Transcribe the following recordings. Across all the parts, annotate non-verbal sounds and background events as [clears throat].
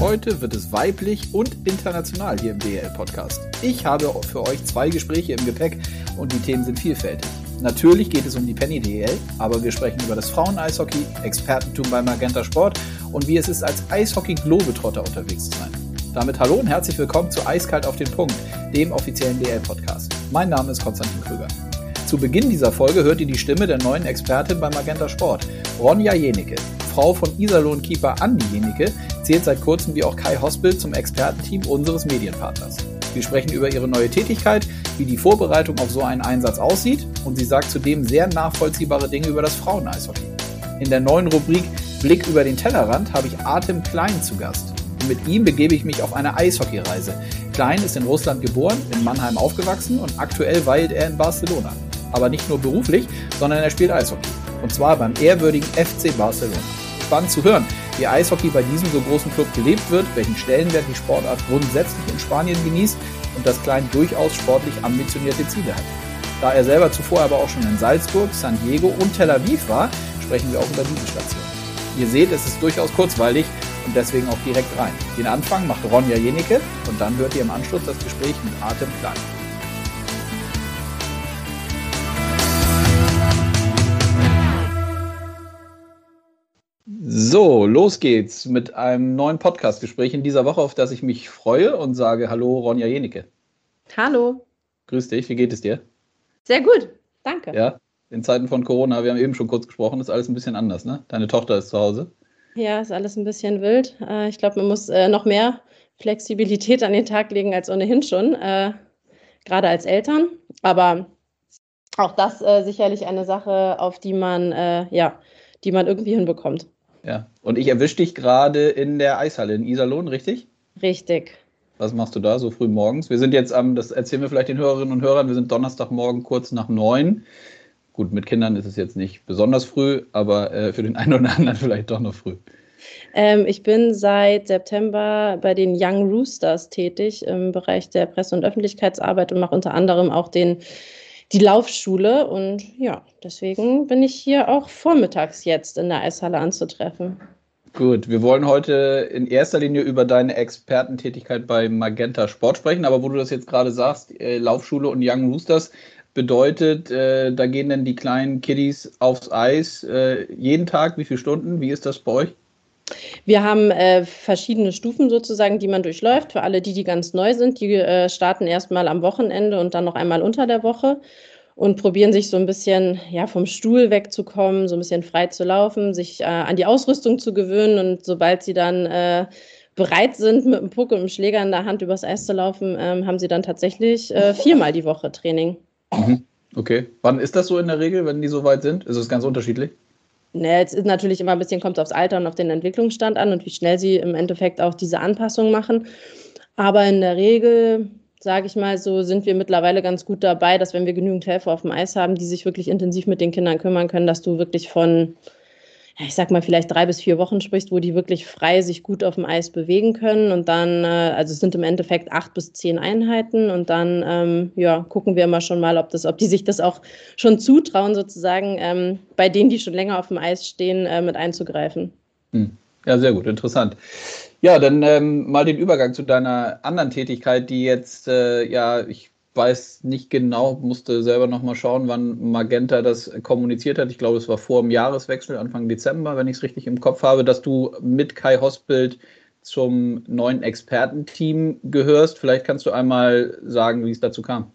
Heute wird es weiblich und international hier im DL-Podcast. Ich habe für euch zwei Gespräche im Gepäck und die Themen sind vielfältig. Natürlich geht es um die Penny DL, aber wir sprechen über das Frauen-Eishockey, Expertentum bei Magenta Sport und wie es ist, als Eishockey-Globetrotter unterwegs zu sein. Damit hallo und herzlich willkommen zu Eiskalt auf den Punkt, dem offiziellen DL-Podcast. Mein Name ist Konstantin Krüger. Zu Beginn dieser Folge hört ihr die Stimme der neuen Expertin bei Magenta Sport, Ronja Jenicke. Frau von Iserlohn-Keeper Andi Jenicke zählt seit kurzem wie auch Kai Hospel zum Expertenteam unseres Medienpartners. Wir sprechen über ihre neue Tätigkeit, wie die Vorbereitung auf so einen Einsatz aussieht und sie sagt zudem sehr nachvollziehbare Dinge über das Frauen-Eishockey. In der neuen Rubrik Blick über den Tellerrand habe ich Artem Klein zu Gast. Und mit ihm begebe ich mich auf eine Eishockeyreise. Klein ist in Russland geboren, in Mannheim aufgewachsen und aktuell weilt er in Barcelona. Aber nicht nur beruflich, sondern er spielt Eishockey. Und zwar beim ehrwürdigen FC Barcelona. Spannend zu hören, wie Eishockey bei diesem so großen Club gelebt wird, welchen Stellenwert die Sportart grundsätzlich in Spanien genießt und dass Klein durchaus sportlich ambitionierte Ziele hat. Da er selber zuvor aber auch schon in Salzburg, San Diego und Tel Aviv war, sprechen wir auch über diese Station. Ihr seht, es ist durchaus kurzweilig und deswegen auch direkt rein. Den Anfang macht Ronja Jenicke und dann hört ihr im Anschluss das Gespräch mit Artem Klein. So, los geht's mit einem neuen Podcast-Gespräch in dieser Woche, auf das ich mich freue und sage Hallo, Ronja Jenicke. Hallo. Grüß dich, wie geht es dir? Sehr gut, danke. Ja, in Zeiten von Corona, wir haben eben schon kurz gesprochen, ist alles ein bisschen anders, ne? Deine Tochter ist zu Hause. Ja, ist alles ein bisschen wild. Äh, ich glaube, man muss äh, noch mehr Flexibilität an den Tag legen als ohnehin schon, äh, gerade als Eltern. Aber auch das sicherlich eine Sache, auf die man, ja, die man irgendwie hinbekommt. Ja, und ich erwische dich gerade in der Eishalle in Iserlohn, richtig? Richtig. Was machst du da so früh morgens? Wir sind jetzt am, das erzählen wir vielleicht den Hörerinnen und Hörern, wir sind Donnerstagmorgen kurz nach neun. Gut, mit Kindern ist es jetzt nicht besonders früh, aber äh, für den einen oder anderen [laughs] vielleicht doch noch früh. Ähm, ich bin seit September bei den Young Roosters tätig im Bereich der Presse- und Öffentlichkeitsarbeit und mache unter anderem auch den die Laufschule. Und ja, deswegen bin ich hier auch vormittags jetzt in der Eishalle anzutreffen. Gut, wir wollen heute in erster Linie über deine Expertentätigkeit bei Magenta Sport sprechen, aber wo du das jetzt gerade sagst, äh, Laufschule und Young Roosters bedeutet, äh, da gehen dann die kleinen Kiddies aufs Eis äh, jeden Tag, wie viele Stunden? Wie ist das bei euch? Wir haben äh, verschiedene Stufen sozusagen, die man durchläuft. Für alle die, die ganz neu sind, die äh, starten erstmal am Wochenende und dann noch einmal unter der Woche und probieren sich so ein bisschen ja, vom Stuhl wegzukommen, so ein bisschen frei zu laufen, sich äh, an die Ausrüstung zu gewöhnen und sobald sie dann äh, bereit sind, mit dem Puck und dem Schläger in der Hand übers Eis zu laufen, ähm, haben sie dann tatsächlich äh, viermal die Woche Training. Mhm. Okay. Wann ist das so in der Regel, wenn die so weit sind? Ist es ganz unterschiedlich? Ne, jetzt ist natürlich immer ein bisschen, kommt aufs Alter und auf den Entwicklungsstand an und wie schnell sie im Endeffekt auch diese Anpassung machen. Aber in der Regel, sage ich mal so, sind wir mittlerweile ganz gut dabei, dass wenn wir genügend Helfer auf dem Eis haben, die sich wirklich intensiv mit den Kindern kümmern können, dass du wirklich von ich sag mal, vielleicht drei bis vier Wochen sprichst, wo die wirklich frei sich gut auf dem Eis bewegen können. Und dann, äh, also es sind im Endeffekt acht bis zehn Einheiten. Und dann, ähm, ja, gucken wir mal schon mal, ob, das, ob die sich das auch schon zutrauen, sozusagen, ähm, bei denen, die schon länger auf dem Eis stehen, äh, mit einzugreifen. Hm. Ja, sehr gut, interessant. Ja, dann ähm, mal den Übergang zu deiner anderen Tätigkeit, die jetzt, äh, ja, ich weiß nicht genau, musste selber nochmal schauen, wann Magenta das kommuniziert hat. Ich glaube, es war vor dem Jahreswechsel, Anfang Dezember, wenn ich es richtig im Kopf habe, dass du mit Kai Hosbild zum neuen Expertenteam gehörst. Vielleicht kannst du einmal sagen, wie es dazu kam.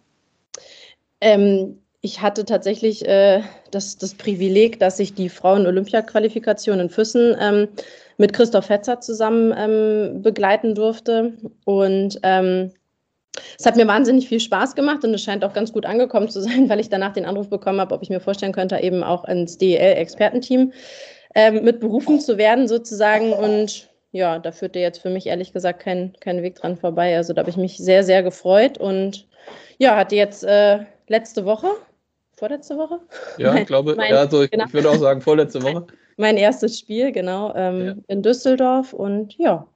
Ähm, ich hatte tatsächlich äh, das, das Privileg, dass ich die Frauen-Olympia-Qualifikation in Füssen ähm, mit Christoph Fetzer zusammen ähm, begleiten durfte. Und ähm, es hat mir wahnsinnig viel Spaß gemacht und es scheint auch ganz gut angekommen zu sein, [laughs] weil ich danach den Anruf bekommen habe, ob ich mir vorstellen könnte, eben auch ins DEL-Expertenteam ähm, mit berufen zu werden, sozusagen. Und ja, da führte jetzt für mich ehrlich gesagt kein, kein Weg dran vorbei. Also da habe ich mich sehr, sehr gefreut und ja, hatte jetzt äh, letzte Woche, vorletzte Woche? Ja, ich glaube, mein, ja, also ich, genau. ich, würde auch sagen, vorletzte Woche. Mein, [laughs] mein erstes Spiel, genau, ähm, ja. in Düsseldorf und ja,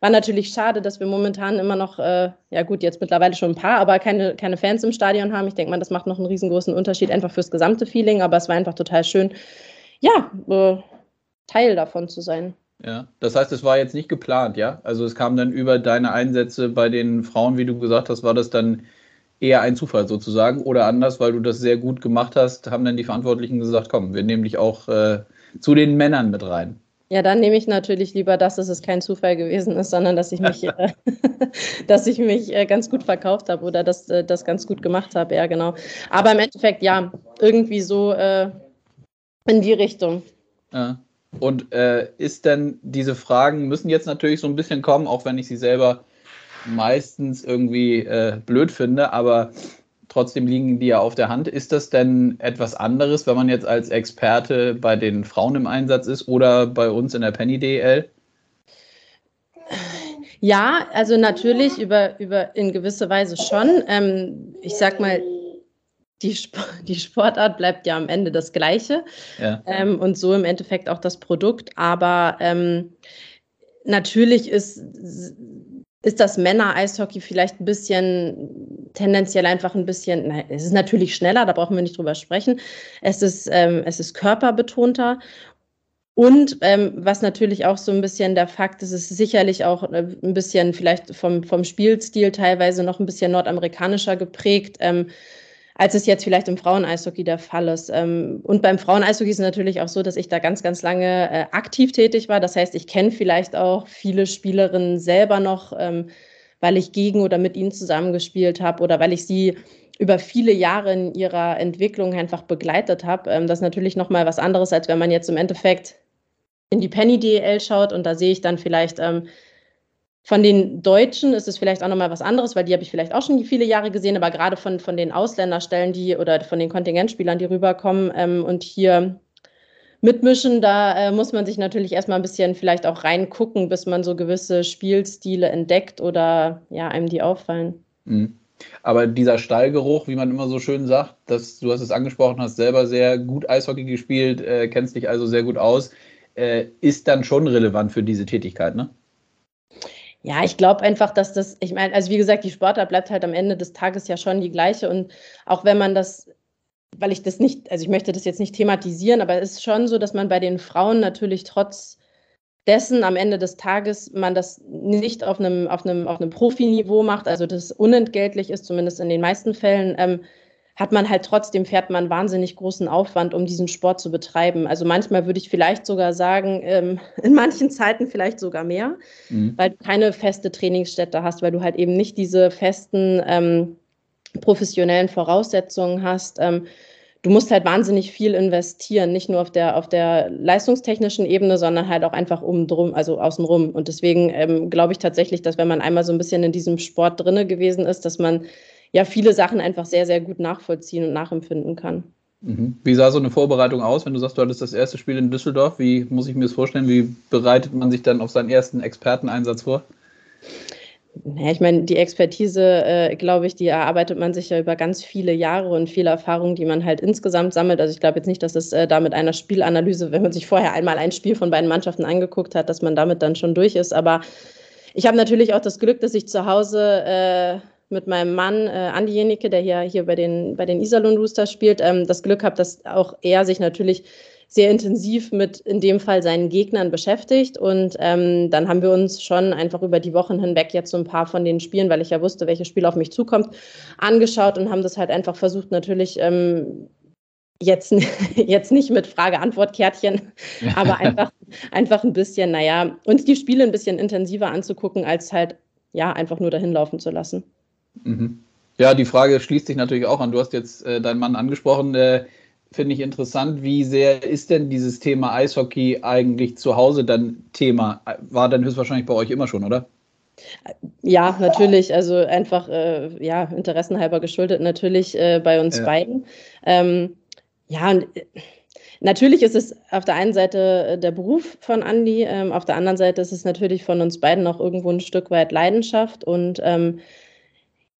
war natürlich schade, dass wir momentan immer noch, äh, ja gut, jetzt mittlerweile schon ein paar, aber keine, keine Fans im Stadion haben. Ich denke mal, das macht noch einen riesengroßen Unterschied, einfach fürs gesamte Feeling, aber es war einfach total schön, ja, äh, Teil davon zu sein. Ja, das heißt, es war jetzt nicht geplant, ja? Also es kam dann über deine Einsätze bei den Frauen, wie du gesagt hast, war das dann eher ein Zufall sozusagen oder anders, weil du das sehr gut gemacht hast, haben dann die Verantwortlichen gesagt, komm, wir nehmen dich auch äh, zu den Männern mit rein. Ja, dann nehme ich natürlich lieber das, dass es kein Zufall gewesen ist, sondern dass ich mich, [laughs] äh, [laughs] dass ich mich äh, ganz gut verkauft habe oder dass äh, das ganz gut gemacht habe. Ja, genau. Aber im Endeffekt, ja, irgendwie so in die Richtung. Ja. Und ist denn diese Fragen müssen jetzt natürlich so ein bisschen kommen, auch wenn ich sie selber meistens irgendwie blöd finde, aber trotzdem liegen die ja auf der Hand. Ist das denn etwas anderes, wenn man jetzt als Experte bei den Frauen im Einsatz ist oder bei uns in der Penny DL? Ja, also natürlich über, über in gewisser Weise schon. Ähm, ich sag mal, die, Sp die Sportart bleibt ja am Ende das Gleiche ja. ähm, und so im Endeffekt auch das Produkt. Aber ähm, natürlich ist, ist das Männer-Eishockey vielleicht ein bisschen tendenziell einfach ein bisschen, nein, es ist natürlich schneller, da brauchen wir nicht drüber sprechen. Es ist, ähm, es ist körperbetonter und ähm, was natürlich auch so ein bisschen der Fakt ist, ist sicherlich auch äh, ein bisschen vielleicht vom, vom Spielstil teilweise noch ein bisschen nordamerikanischer geprägt. Ähm, als es jetzt vielleicht im Frauen-Eishockey der Fall ist. Ähm, und beim Frauen-Eishockey ist es natürlich auch so, dass ich da ganz, ganz lange äh, aktiv tätig war. Das heißt, ich kenne vielleicht auch viele Spielerinnen selber noch, ähm, weil ich gegen oder mit ihnen zusammengespielt habe oder weil ich sie über viele Jahre in ihrer Entwicklung einfach begleitet habe. Ähm, das ist natürlich nochmal was anderes, als wenn man jetzt im Endeffekt in die Penny DL schaut und da sehe ich dann vielleicht von den Deutschen ist es vielleicht auch nochmal was anderes, weil die habe ich vielleicht auch schon viele Jahre gesehen, aber gerade von, von den Ausländerstellen, die oder von den Kontingentspielern, die rüberkommen ähm, und hier mitmischen, da äh, muss man sich natürlich erstmal ein bisschen vielleicht auch reingucken, bis man so gewisse Spielstile entdeckt oder ja, einem die auffallen. Mhm. Aber dieser Stallgeruch, wie man immer so schön sagt, dass du hast es angesprochen, hast selber sehr gut Eishockey gespielt, äh, kennst dich also sehr gut aus, äh, ist dann schon relevant für diese Tätigkeit, ne? Ja, ich glaube einfach, dass das, ich meine, also wie gesagt, die Sportart bleibt halt am Ende des Tages ja schon die gleiche. Und auch wenn man das, weil ich das nicht, also ich möchte das jetzt nicht thematisieren, aber es ist schon so, dass man bei den Frauen natürlich trotz dessen am Ende des Tages man das nicht auf einem, auf einem, auf einem Profiniveau macht, also das unentgeltlich ist, zumindest in den meisten Fällen, ähm, hat man halt trotzdem, fährt man wahnsinnig großen Aufwand, um diesen Sport zu betreiben. Also manchmal würde ich vielleicht sogar sagen, ähm, [laughs] in manchen Zeiten vielleicht sogar mehr, mhm. weil du keine feste Trainingsstätte hast, weil du halt eben nicht diese festen ähm, professionellen Voraussetzungen hast. Ähm, du musst halt wahnsinnig viel investieren, nicht nur auf der, auf der leistungstechnischen Ebene, sondern halt auch einfach um drum, also außenrum. Und deswegen ähm, glaube ich tatsächlich, dass wenn man einmal so ein bisschen in diesem Sport drinne gewesen ist, dass man ja viele Sachen einfach sehr, sehr gut nachvollziehen und nachempfinden kann. Mhm. Wie sah so eine Vorbereitung aus, wenn du sagst, du hattest das erste Spiel in Düsseldorf? Wie muss ich mir das vorstellen? Wie bereitet man sich dann auf seinen ersten Experteneinsatz vor? Ja, ich meine, die Expertise, äh, glaube ich, die erarbeitet man sich ja über ganz viele Jahre und viele Erfahrungen, die man halt insgesamt sammelt. Also ich glaube jetzt nicht, dass es äh, da mit einer Spielanalyse, wenn man sich vorher einmal ein Spiel von beiden Mannschaften angeguckt hat, dass man damit dann schon durch ist. Aber ich habe natürlich auch das Glück, dass ich zu Hause äh, mit meinem Mann äh, Andi Jenicke, der hier, hier bei den, bei den Iserlohn Roosters spielt, ähm, das Glück habe, dass auch er sich natürlich sehr intensiv mit in dem Fall seinen Gegnern beschäftigt. Und ähm, dann haben wir uns schon einfach über die Wochen hinweg jetzt so ein paar von den Spielen, weil ich ja wusste, welches Spiel auf mich zukommt, angeschaut und haben das halt einfach versucht, natürlich ähm, jetzt, [laughs] jetzt nicht mit Frage-Antwort-Kärtchen, aber einfach, einfach ein bisschen, naja, uns die Spiele ein bisschen intensiver anzugucken, als halt ja einfach nur dahin laufen zu lassen. Mhm. Ja, die Frage schließt sich natürlich auch an. Du hast jetzt äh, deinen Mann angesprochen. Äh, Finde ich interessant. Wie sehr ist denn dieses Thema Eishockey eigentlich zu Hause dann Thema? War dann höchstwahrscheinlich bei euch immer schon, oder? Ja, natürlich. Also einfach äh, ja, interessenhalber geschuldet natürlich äh, bei uns ja. beiden. Ähm, ja, und äh, natürlich ist es auf der einen Seite äh, der Beruf von Andi, ähm, auf der anderen Seite ist es natürlich von uns beiden auch irgendwo ein Stück weit Leidenschaft und ähm,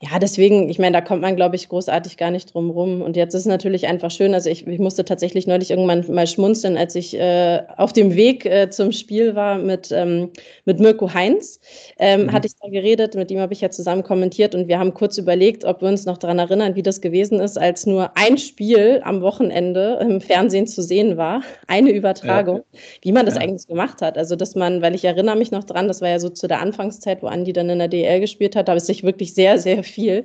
ja, deswegen, ich meine, da kommt man, glaube ich, großartig gar nicht drum rum. Und jetzt ist es natürlich einfach schön. Also ich, ich musste tatsächlich neulich irgendwann mal schmunzeln, als ich äh, auf dem Weg äh, zum Spiel war mit, ähm, mit Mirko Heinz. Ähm, mhm. Hatte ich da geredet, mit ihm habe ich ja zusammen kommentiert und wir haben kurz überlegt, ob wir uns noch daran erinnern, wie das gewesen ist, als nur ein Spiel am Wochenende im Fernsehen zu sehen war. Eine Übertragung. Ja. Wie man das ja. eigentlich gemacht hat. Also, dass man, weil ich erinnere mich noch dran, das war ja so zu der Anfangszeit, wo Andi dann in der DL gespielt hat, da habe ich sich wirklich sehr, sehr viel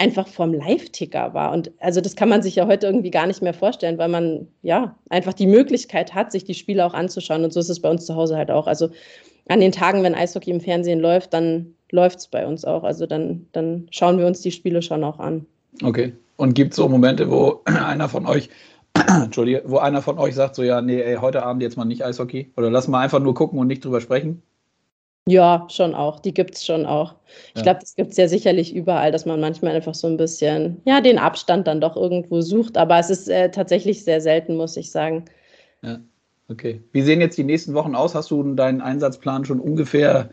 einfach vom Live-Ticker war. Und also das kann man sich ja heute irgendwie gar nicht mehr vorstellen, weil man ja einfach die Möglichkeit hat, sich die Spiele auch anzuschauen. Und so ist es bei uns zu Hause halt auch. Also an den Tagen, wenn Eishockey im Fernsehen läuft, dann läuft es bei uns auch. Also dann, dann schauen wir uns die Spiele schon auch an. Okay. Und gibt es so Momente, wo [clears throat] einer von euch, [clears throat] Entschuldige, wo einer von euch sagt, so ja, nee, ey, heute Abend jetzt mal nicht Eishockey? Oder lass mal einfach nur gucken und nicht drüber sprechen? Ja, schon auch. Die gibt es schon auch. Ich ja. glaube, das gibt es ja sicherlich überall, dass man manchmal einfach so ein bisschen, ja, den Abstand dann doch irgendwo sucht. Aber es ist äh, tatsächlich sehr selten, muss ich sagen. Ja, okay. Wie sehen jetzt die nächsten Wochen aus? Hast du deinen Einsatzplan schon ungefähr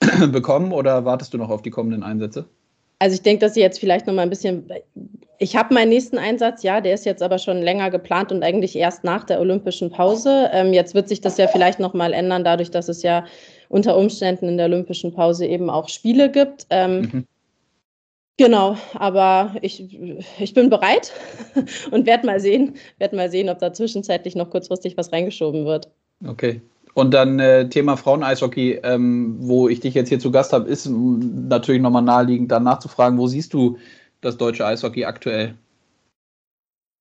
[clears throat] bekommen oder wartest du noch auf die kommenden Einsätze? Also ich denke, dass sie jetzt vielleicht noch mal ein bisschen. Ich habe meinen nächsten Einsatz, ja, der ist jetzt aber schon länger geplant und eigentlich erst nach der olympischen Pause. Ähm, jetzt wird sich das ja vielleicht noch mal ändern, dadurch, dass es ja unter Umständen in der olympischen Pause eben auch Spiele gibt. Ähm, mhm. Genau, aber ich, ich bin bereit [laughs] und werde mal sehen, werde mal sehen, ob da zwischenzeitlich noch kurzfristig was reingeschoben wird. Okay. Und dann äh, Thema Frauen-Eishockey, ähm, wo ich dich jetzt hier zu Gast habe, ist natürlich nochmal naheliegend, dann nachzufragen, wo siehst du das deutsche Eishockey aktuell?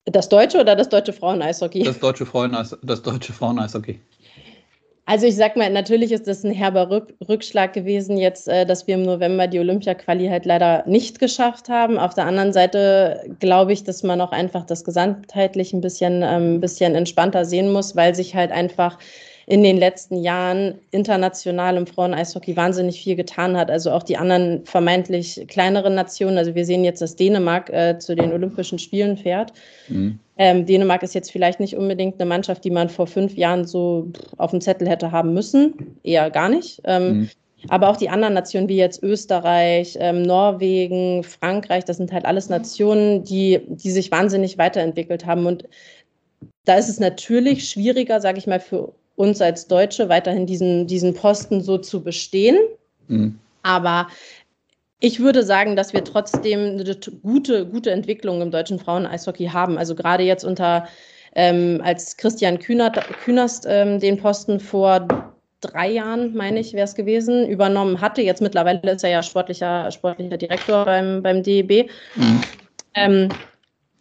Das deutsche oder das deutsche Frauen-Eishockey? Das deutsche Frauen-Eishockey. Also ich sag mal, natürlich ist das ein herber Rückschlag gewesen jetzt, äh, dass wir im November die Olympia-Quali halt leider nicht geschafft haben. Auf der anderen Seite glaube ich, dass man auch einfach das gesamtheitlich ein bisschen, ähm, bisschen entspannter sehen muss, weil sich halt einfach in den letzten Jahren international im Frauen-Eishockey wahnsinnig viel getan hat. Also auch die anderen vermeintlich kleineren Nationen. Also wir sehen jetzt, dass Dänemark äh, zu den Olympischen Spielen fährt. Mhm. Ähm, Dänemark ist jetzt vielleicht nicht unbedingt eine Mannschaft, die man vor fünf Jahren so auf dem Zettel hätte haben müssen. Eher gar nicht. Ähm, mhm. Aber auch die anderen Nationen wie jetzt Österreich, ähm, Norwegen, Frankreich, das sind halt alles Nationen, die, die sich wahnsinnig weiterentwickelt haben. Und da ist es natürlich schwieriger, sage ich mal, für uns als Deutsche weiterhin diesen, diesen Posten so zu bestehen. Mhm. Aber ich würde sagen, dass wir trotzdem eine gute, gute Entwicklung im deutschen Frauen-Eishockey haben. Also gerade jetzt unter, ähm, als Christian Kühnert, Kühnerst ähm, den Posten vor drei Jahren, meine ich, wäre es gewesen, übernommen hatte. Jetzt mittlerweile ist er ja sportlicher, sportlicher Direktor beim, beim DEB. Mhm. Ähm,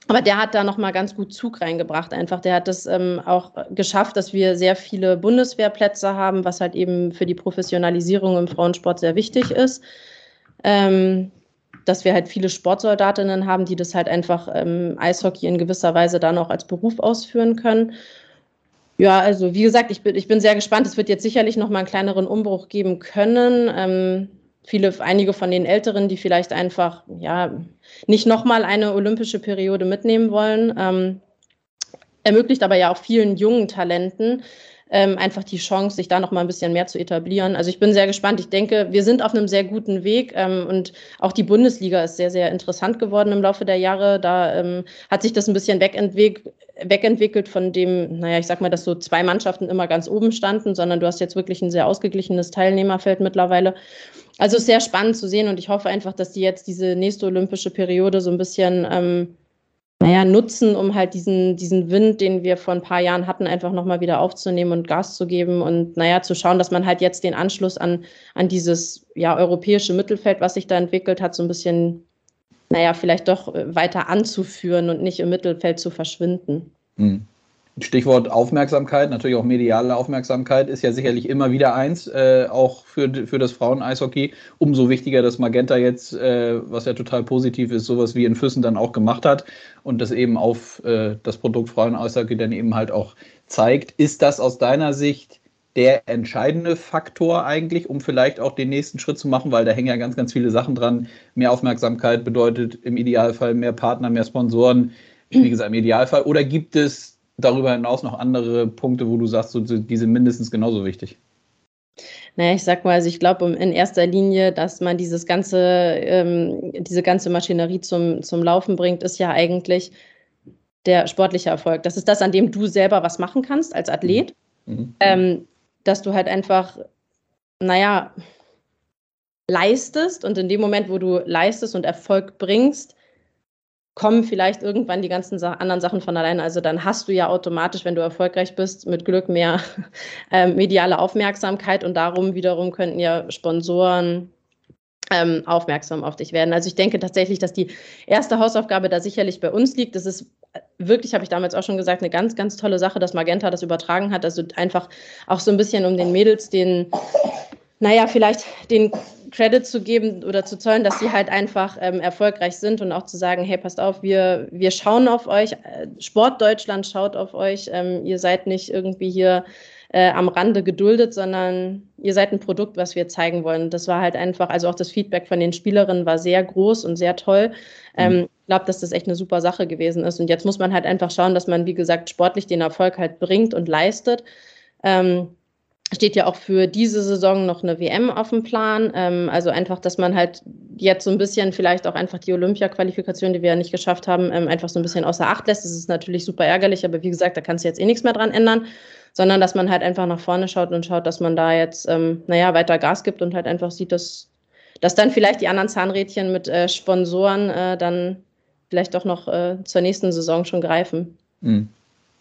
aber der hat da nochmal ganz gut Zug reingebracht. Einfach, der hat es ähm, auch geschafft, dass wir sehr viele Bundeswehrplätze haben, was halt eben für die Professionalisierung im Frauensport sehr wichtig ist. Ähm, dass wir halt viele Sportsoldatinnen haben, die das halt einfach ähm, Eishockey in gewisser Weise dann auch als Beruf ausführen können. Ja, also wie gesagt, ich bin, ich bin sehr gespannt. Es wird jetzt sicherlich noch mal einen kleineren Umbruch geben können. Viele, einige von den Älteren, die vielleicht einfach ja nicht nochmal eine olympische Periode mitnehmen wollen. Ähm, ermöglicht aber ja auch vielen jungen Talenten ähm, einfach die Chance, sich da noch mal ein bisschen mehr zu etablieren. Also ich bin sehr gespannt. Ich denke, wir sind auf einem sehr guten Weg ähm, und auch die Bundesliga ist sehr, sehr interessant geworden im Laufe der Jahre. Da ähm, hat sich das ein bisschen wegentwick wegentwickelt von dem, naja, ich sag mal, dass so zwei Mannschaften immer ganz oben standen, sondern du hast jetzt wirklich ein sehr ausgeglichenes Teilnehmerfeld mittlerweile. Also sehr spannend zu sehen und ich hoffe einfach, dass die jetzt diese nächste olympische Periode so ein bisschen ähm, naja, nutzen, um halt diesen, diesen Wind, den wir vor ein paar Jahren hatten, einfach nochmal wieder aufzunehmen und Gas zu geben und naja, zu schauen, dass man halt jetzt den Anschluss an, an dieses ja, europäische Mittelfeld, was sich da entwickelt hat, so ein bisschen, naja, vielleicht doch äh, weiter anzuführen und nicht im Mittelfeld zu verschwinden. Mhm. Stichwort Aufmerksamkeit, natürlich auch mediale Aufmerksamkeit ist ja sicherlich immer wieder eins, äh, auch für, für das Frauen-Eishockey. Umso wichtiger, dass Magenta jetzt, äh, was ja total positiv ist, sowas wie in Füssen dann auch gemacht hat und das eben auf äh, das Produkt Frauen-Eishockey dann eben halt auch zeigt. Ist das aus deiner Sicht der entscheidende Faktor eigentlich, um vielleicht auch den nächsten Schritt zu machen, weil da hängen ja ganz, ganz viele Sachen dran. Mehr Aufmerksamkeit bedeutet im Idealfall mehr Partner, mehr Sponsoren, wie gesagt, im Idealfall. Oder gibt es darüber hinaus noch andere Punkte, wo du sagst, so, die sind mindestens genauso wichtig? Naja, ich sag mal, also ich glaube in erster Linie, dass man dieses ganze, ähm, diese ganze Maschinerie zum, zum Laufen bringt, ist ja eigentlich der sportliche Erfolg. Das ist das, an dem du selber was machen kannst als Athlet. Mhm. mhm. Ähm, dass du halt einfach, naja, leistest und in dem Moment, wo du leistest und Erfolg bringst, kommen vielleicht irgendwann die ganzen anderen Sachen von alleine. Also dann hast du ja automatisch, wenn du erfolgreich bist, mit Glück mehr [laughs] äh, mediale Aufmerksamkeit und darum wiederum könnten ja Sponsoren ähm, aufmerksam auf dich werden. Also ich denke tatsächlich, dass die erste Hausaufgabe da sicherlich bei uns liegt. Das ist wirklich, habe ich damals auch schon gesagt, eine ganz, ganz tolle Sache, dass Magenta das übertragen hat. Also einfach auch so ein bisschen um den Mädels den, naja, vielleicht den Credit zu geben oder zu zollen, dass sie halt einfach ähm, erfolgreich sind und auch zu sagen, hey, passt auf, wir, wir schauen auf euch, Sport Deutschland schaut auf euch, ähm, ihr seid nicht irgendwie hier äh, am Rande geduldet, sondern ihr seid ein Produkt, was wir zeigen wollen. Das war halt einfach, also auch das Feedback von den Spielerinnen war sehr groß und sehr toll. Ähm, mhm. Ich glaube, dass das echt eine super Sache gewesen ist. Und jetzt muss man halt einfach schauen, dass man, wie gesagt, sportlich den Erfolg halt bringt und leistet. Ähm, steht ja auch für diese Saison noch eine WM auf dem Plan. Ähm, also einfach, dass man halt jetzt so ein bisschen vielleicht auch einfach die Olympia-Qualifikation, die wir ja nicht geschafft haben, ähm, einfach so ein bisschen außer Acht lässt. Das ist natürlich super ärgerlich, aber wie gesagt, da kannst du jetzt eh nichts mehr dran ändern sondern dass man halt einfach nach vorne schaut und schaut, dass man da jetzt, ähm, naja, weiter Gas gibt und halt einfach sieht, dass, dass dann vielleicht die anderen Zahnrädchen mit äh, Sponsoren äh, dann vielleicht doch noch äh, zur nächsten Saison schon greifen. Mhm.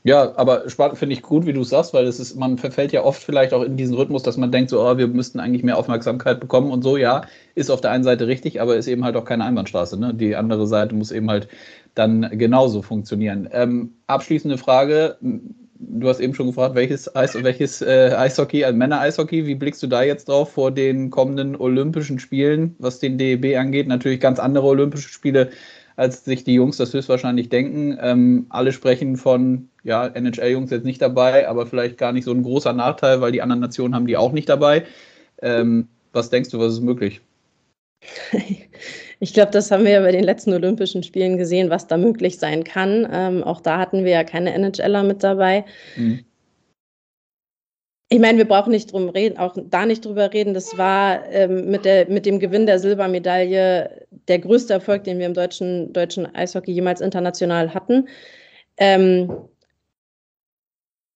Ja, aber spannend finde ich gut, wie du sagst, weil es ist, man verfällt ja oft vielleicht auch in diesen Rhythmus, dass man denkt, so, oh, wir müssten eigentlich mehr Aufmerksamkeit bekommen und so, ja, ist auf der einen Seite richtig, aber ist eben halt auch keine Einbahnstraße. Ne? Die andere Seite muss eben halt dann genauso funktionieren. Ähm, abschließende Frage, du hast eben schon gefragt, welches, Eis, welches äh, Eishockey, also Männer-Eishockey, wie blickst du da jetzt drauf vor den kommenden Olympischen Spielen, was den DEB angeht? Natürlich ganz andere Olympische Spiele, als sich die Jungs das höchstwahrscheinlich denken. Ähm, alle sprechen von, ja, NHL-Jungs jetzt nicht dabei, aber vielleicht gar nicht so ein großer Nachteil, weil die anderen Nationen haben die auch nicht dabei. Ähm, was denkst du, was ist möglich? [laughs] Ich glaube, das haben wir ja bei den letzten Olympischen Spielen gesehen, was da möglich sein kann. Ähm, auch da hatten wir ja keine NHLer mit dabei. Mhm. Ich meine, wir brauchen nicht drum reden, auch da nicht drüber reden. Das war ähm, mit, der, mit dem Gewinn der Silbermedaille der größte Erfolg, den wir im deutschen, deutschen Eishockey jemals international hatten. Ähm,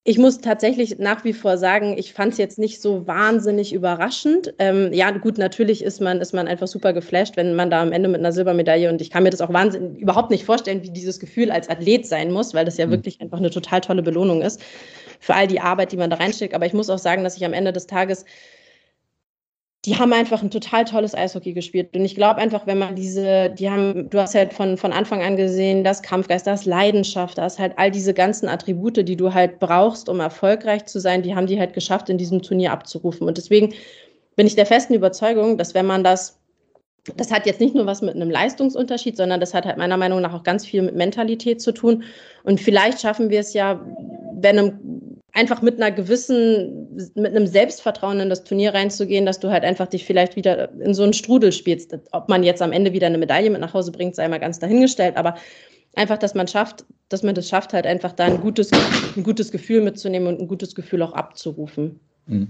ich muss tatsächlich nach wie vor sagen, ich fand es jetzt nicht so wahnsinnig überraschend. Ähm, ja, gut, natürlich ist man, ist man einfach super geflasht, wenn man da am Ende mit einer Silbermedaille und ich kann mir das auch wahnsinnig überhaupt nicht vorstellen, wie dieses Gefühl als Athlet sein muss, weil das ja mhm. wirklich einfach eine total tolle Belohnung ist für all die Arbeit, die man da reinsteckt. Aber ich muss auch sagen, dass ich am Ende des Tages die haben einfach ein total tolles Eishockey gespielt. Und ich glaube einfach, wenn man diese, die haben, du hast halt von, von Anfang an gesehen, das Kampfgeist, das Leidenschaft, das halt all diese ganzen Attribute, die du halt brauchst, um erfolgreich zu sein, die haben die halt geschafft, in diesem Turnier abzurufen. Und deswegen bin ich der festen Überzeugung, dass wenn man das, das hat jetzt nicht nur was mit einem Leistungsunterschied, sondern das hat halt meiner Meinung nach auch ganz viel mit Mentalität zu tun. Und vielleicht schaffen wir es ja, wenn einem einfach mit einer gewissen, mit einem Selbstvertrauen in das Turnier reinzugehen, dass du halt einfach dich vielleicht wieder in so einen Strudel spielst. Ob man jetzt am Ende wieder eine Medaille mit nach Hause bringt, sei mal ganz dahingestellt, aber einfach, dass man schafft, dass man das schafft, halt einfach da ein gutes, ein gutes Gefühl mitzunehmen und ein gutes Gefühl auch abzurufen. Mhm.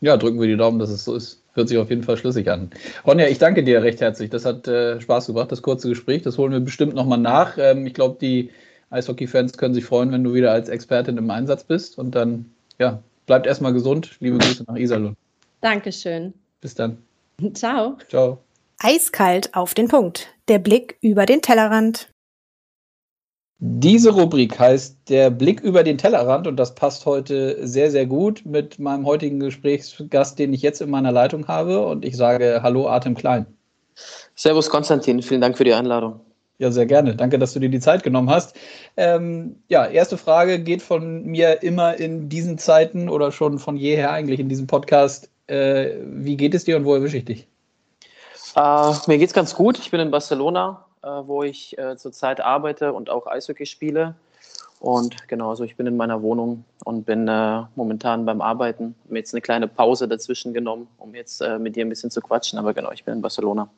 Ja, drücken wir die Daumen, dass es so ist. Hört sich auf jeden Fall schlüssig an. Ronja, ich danke dir recht herzlich. Das hat äh, Spaß gebracht, das kurze Gespräch. Das holen wir bestimmt nochmal nach. Ähm, ich glaube, die Eishockey-Fans können sich freuen, wenn du wieder als Expertin im Einsatz bist. Und dann, ja, bleibt erstmal gesund. Liebe Grüße nach Iserlohn. Dankeschön. Bis dann. [laughs] Ciao. Ciao. Eiskalt auf den Punkt. Der Blick über den Tellerrand. Diese Rubrik heißt der Blick über den Tellerrand und das passt heute sehr, sehr gut mit meinem heutigen Gesprächsgast, den ich jetzt in meiner Leitung habe. Und ich sage Hallo, Artem Klein. Servus, Konstantin. Vielen Dank für die Einladung. Ja, sehr gerne. Danke, dass du dir die Zeit genommen hast. Ähm, ja, erste Frage geht von mir immer in diesen Zeiten oder schon von jeher eigentlich in diesem Podcast. Äh, wie geht es dir und wo erwische ich dich? Äh, mir geht es ganz gut. Ich bin in Barcelona, wo ich äh, zurzeit arbeite und auch Eishockey spiele. Und genau, also ich bin in meiner Wohnung und bin äh, momentan beim Arbeiten. Mir jetzt eine kleine Pause dazwischen genommen, um jetzt äh, mit dir ein bisschen zu quatschen. Aber genau, ich bin in Barcelona.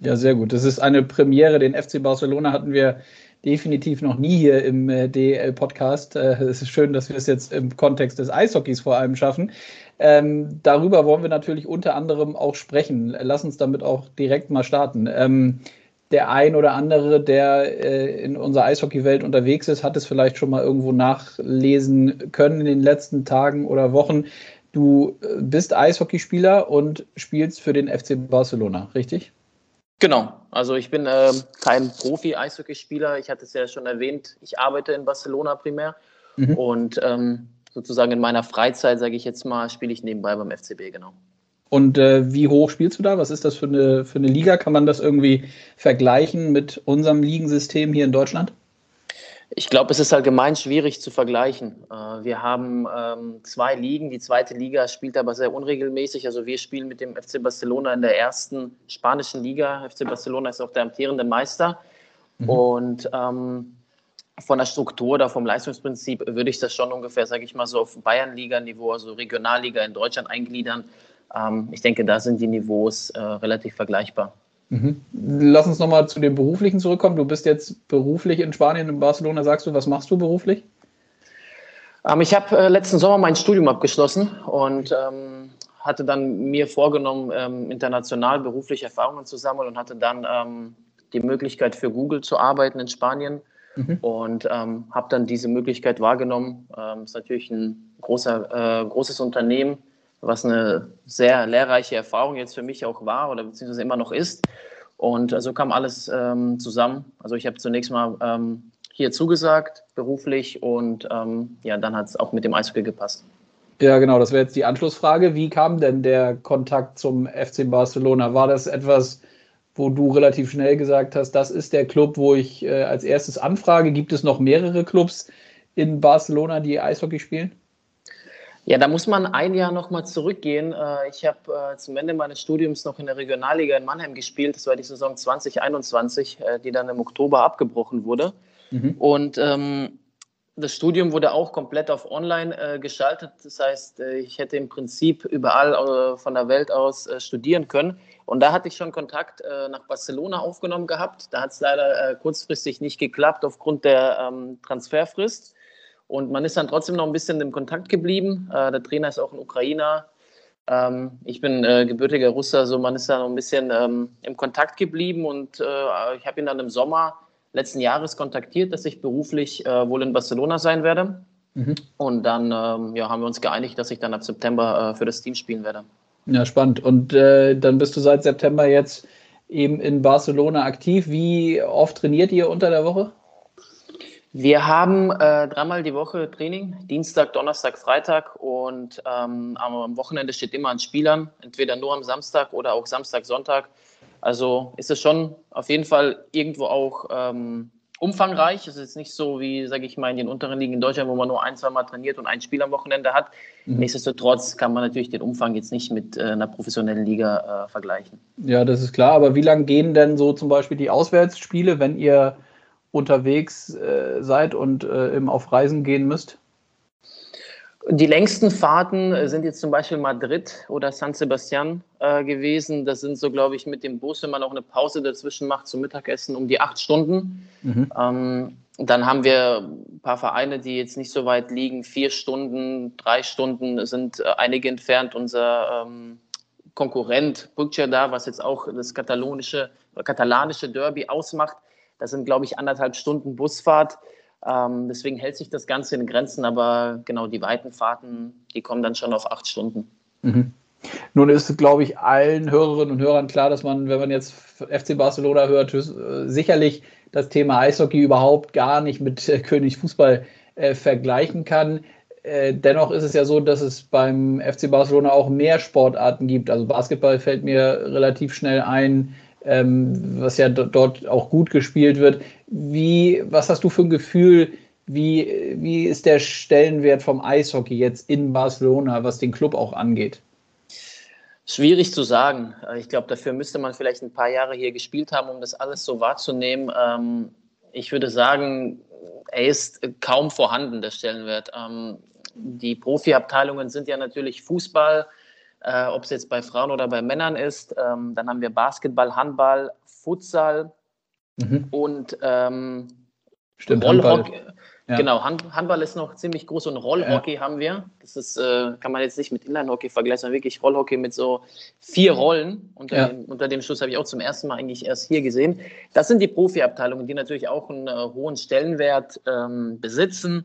Ja, sehr gut. Das ist eine Premiere. Den FC Barcelona hatten wir definitiv noch nie hier im äh, DL-Podcast. Äh, es ist schön, dass wir es jetzt im Kontext des Eishockeys vor allem schaffen. Ähm, darüber wollen wir natürlich unter anderem auch sprechen. Lass uns damit auch direkt mal starten. Ähm, der ein oder andere, der äh, in unserer Eishockeywelt unterwegs ist, hat es vielleicht schon mal irgendwo nachlesen können in den letzten Tagen oder Wochen. Du äh, bist Eishockeyspieler und spielst für den FC Barcelona, richtig? Genau, also ich bin äh, kein Profi-Eishockeyspieler. Ich hatte es ja schon erwähnt, ich arbeite in Barcelona primär mhm. und ähm, sozusagen in meiner Freizeit, sage ich jetzt mal, spiele ich nebenbei beim FCB, genau. Und äh, wie hoch spielst du da? Was ist das für eine, für eine Liga? Kann man das irgendwie vergleichen mit unserem Ligensystem hier in Deutschland? Ich glaube, es ist allgemein schwierig zu vergleichen. Äh, wir haben ähm, zwei Ligen. Die zweite Liga spielt aber sehr unregelmäßig. Also wir spielen mit dem FC Barcelona in der ersten spanischen Liga. FC Barcelona ist auch der amtierende Meister. Mhm. Und ähm, von der Struktur oder vom Leistungsprinzip würde ich das schon ungefähr, sage ich mal, so auf Bayernliga-Niveau, also Regionalliga in Deutschland eingliedern. Ähm, ich denke, da sind die Niveaus äh, relativ vergleichbar. Mhm. Lass uns nochmal zu dem Beruflichen zurückkommen. Du bist jetzt beruflich in Spanien, in Barcelona. Sagst du, was machst du beruflich? Ähm, ich habe äh, letzten Sommer mein Studium abgeschlossen und ähm, hatte dann mir vorgenommen, ähm, international berufliche Erfahrungen zu sammeln und hatte dann ähm, die Möglichkeit für Google zu arbeiten in Spanien mhm. und ähm, habe dann diese Möglichkeit wahrgenommen. Ähm, ist natürlich ein großer, äh, großes Unternehmen was eine sehr lehrreiche Erfahrung jetzt für mich auch war oder beziehungsweise immer noch ist. Und so also kam alles ähm, zusammen. Also ich habe zunächst mal ähm, hier zugesagt, beruflich, und ähm, ja, dann hat es auch mit dem Eishockey gepasst. Ja, genau, das wäre jetzt die Anschlussfrage. Wie kam denn der Kontakt zum FC Barcelona? War das etwas, wo du relativ schnell gesagt hast, das ist der Club, wo ich äh, als erstes anfrage? Gibt es noch mehrere Clubs in Barcelona, die Eishockey spielen? Ja, da muss man ein Jahr nochmal zurückgehen. Äh, ich habe äh, zum Ende meines Studiums noch in der Regionalliga in Mannheim gespielt. Das war die Saison 2021, äh, die dann im Oktober abgebrochen wurde. Mhm. Und ähm, das Studium wurde auch komplett auf Online äh, geschaltet. Das heißt, äh, ich hätte im Prinzip überall äh, von der Welt aus studieren können. Und da hatte ich schon Kontakt nach Barcelona aufgenommen gehabt. Da hat es leider kurzfristig nicht geklappt aufgrund der ähm, Transferfrist. Und man ist dann trotzdem noch ein bisschen im Kontakt geblieben. Äh, der Trainer ist auch ein Ukrainer. Ähm, ich bin äh, gebürtiger Russer, so man ist da noch ein bisschen ähm, im Kontakt geblieben. Und äh, ich habe ihn dann im Sommer letzten Jahres kontaktiert, dass ich beruflich äh, wohl in Barcelona sein werde. Mhm. Und dann ähm, ja, haben wir uns geeinigt, dass ich dann ab September äh, für das Team spielen werde. Ja, spannend. Und äh, dann bist du seit September jetzt eben in Barcelona aktiv. Wie oft trainiert ihr unter der Woche? Wir haben äh, dreimal die Woche Training, Dienstag, Donnerstag, Freitag und ähm, am Wochenende steht immer ein Spielern, entweder nur am Samstag oder auch Samstag, Sonntag. Also ist es schon auf jeden Fall irgendwo auch ähm, umfangreich. Es ist nicht so wie, sage ich mal, in den unteren Ligen in Deutschland, wo man nur ein, zwei Mal trainiert und ein Spiel am Wochenende hat. Mhm. Nichtsdestotrotz kann man natürlich den Umfang jetzt nicht mit äh, einer professionellen Liga äh, vergleichen. Ja, das ist klar. Aber wie lange gehen denn so zum Beispiel die Auswärtsspiele, wenn ihr unterwegs äh, seid und äh, eben auf Reisen gehen müsst? Die längsten Fahrten äh, sind jetzt zum Beispiel Madrid oder San Sebastian äh, gewesen. Das sind so, glaube ich, mit dem Bus, wenn man auch eine Pause dazwischen macht zum Mittagessen, um die acht Stunden. Mhm. Ähm, dann haben wir ein paar Vereine, die jetzt nicht so weit liegen. Vier Stunden, drei Stunden sind äh, einige entfernt. Unser ähm, Konkurrent da, was jetzt auch das katalonische, katalanische Derby ausmacht, das sind, glaube ich, anderthalb Stunden Busfahrt. Ähm, deswegen hält sich das Ganze in Grenzen, aber genau die weiten Fahrten, die kommen dann schon auf acht Stunden. Mhm. Nun ist, glaube ich, allen Hörerinnen und Hörern klar, dass man, wenn man jetzt FC Barcelona hört, äh, sicherlich das Thema Eishockey überhaupt gar nicht mit äh, König Fußball äh, vergleichen kann. Äh, dennoch ist es ja so, dass es beim FC Barcelona auch mehr Sportarten gibt. Also Basketball fällt mir relativ schnell ein, ähm, was ja dort auch gut gespielt wird. Wie, was hast du für ein Gefühl, wie, wie ist der Stellenwert vom Eishockey jetzt in Barcelona, was den Club auch angeht? Schwierig zu sagen. Ich glaube, dafür müsste man vielleicht ein paar Jahre hier gespielt haben, um das alles so wahrzunehmen. Ähm, ich würde sagen, er ist kaum vorhanden, der Stellenwert. Ähm, die Profiabteilungen sind ja natürlich Fußball, äh, ob es jetzt bei Frauen oder bei Männern ist. Ähm, dann haben wir Basketball, Handball, Futsal mhm. und ähm, Stimmt, Rollhockey, ja. Genau, Hand, Handball ist noch ziemlich groß und Rollhockey ja. haben wir. Das ist, äh, kann man jetzt nicht mit Inline-Hockey vergleichen, sondern wirklich Rollhockey mit so vier Rollen. Unter, ja. dem, unter dem Schluss habe ich auch zum ersten Mal eigentlich erst hier gesehen. Das sind die Profi-Abteilungen, die natürlich auch einen äh, hohen Stellenwert ähm, besitzen.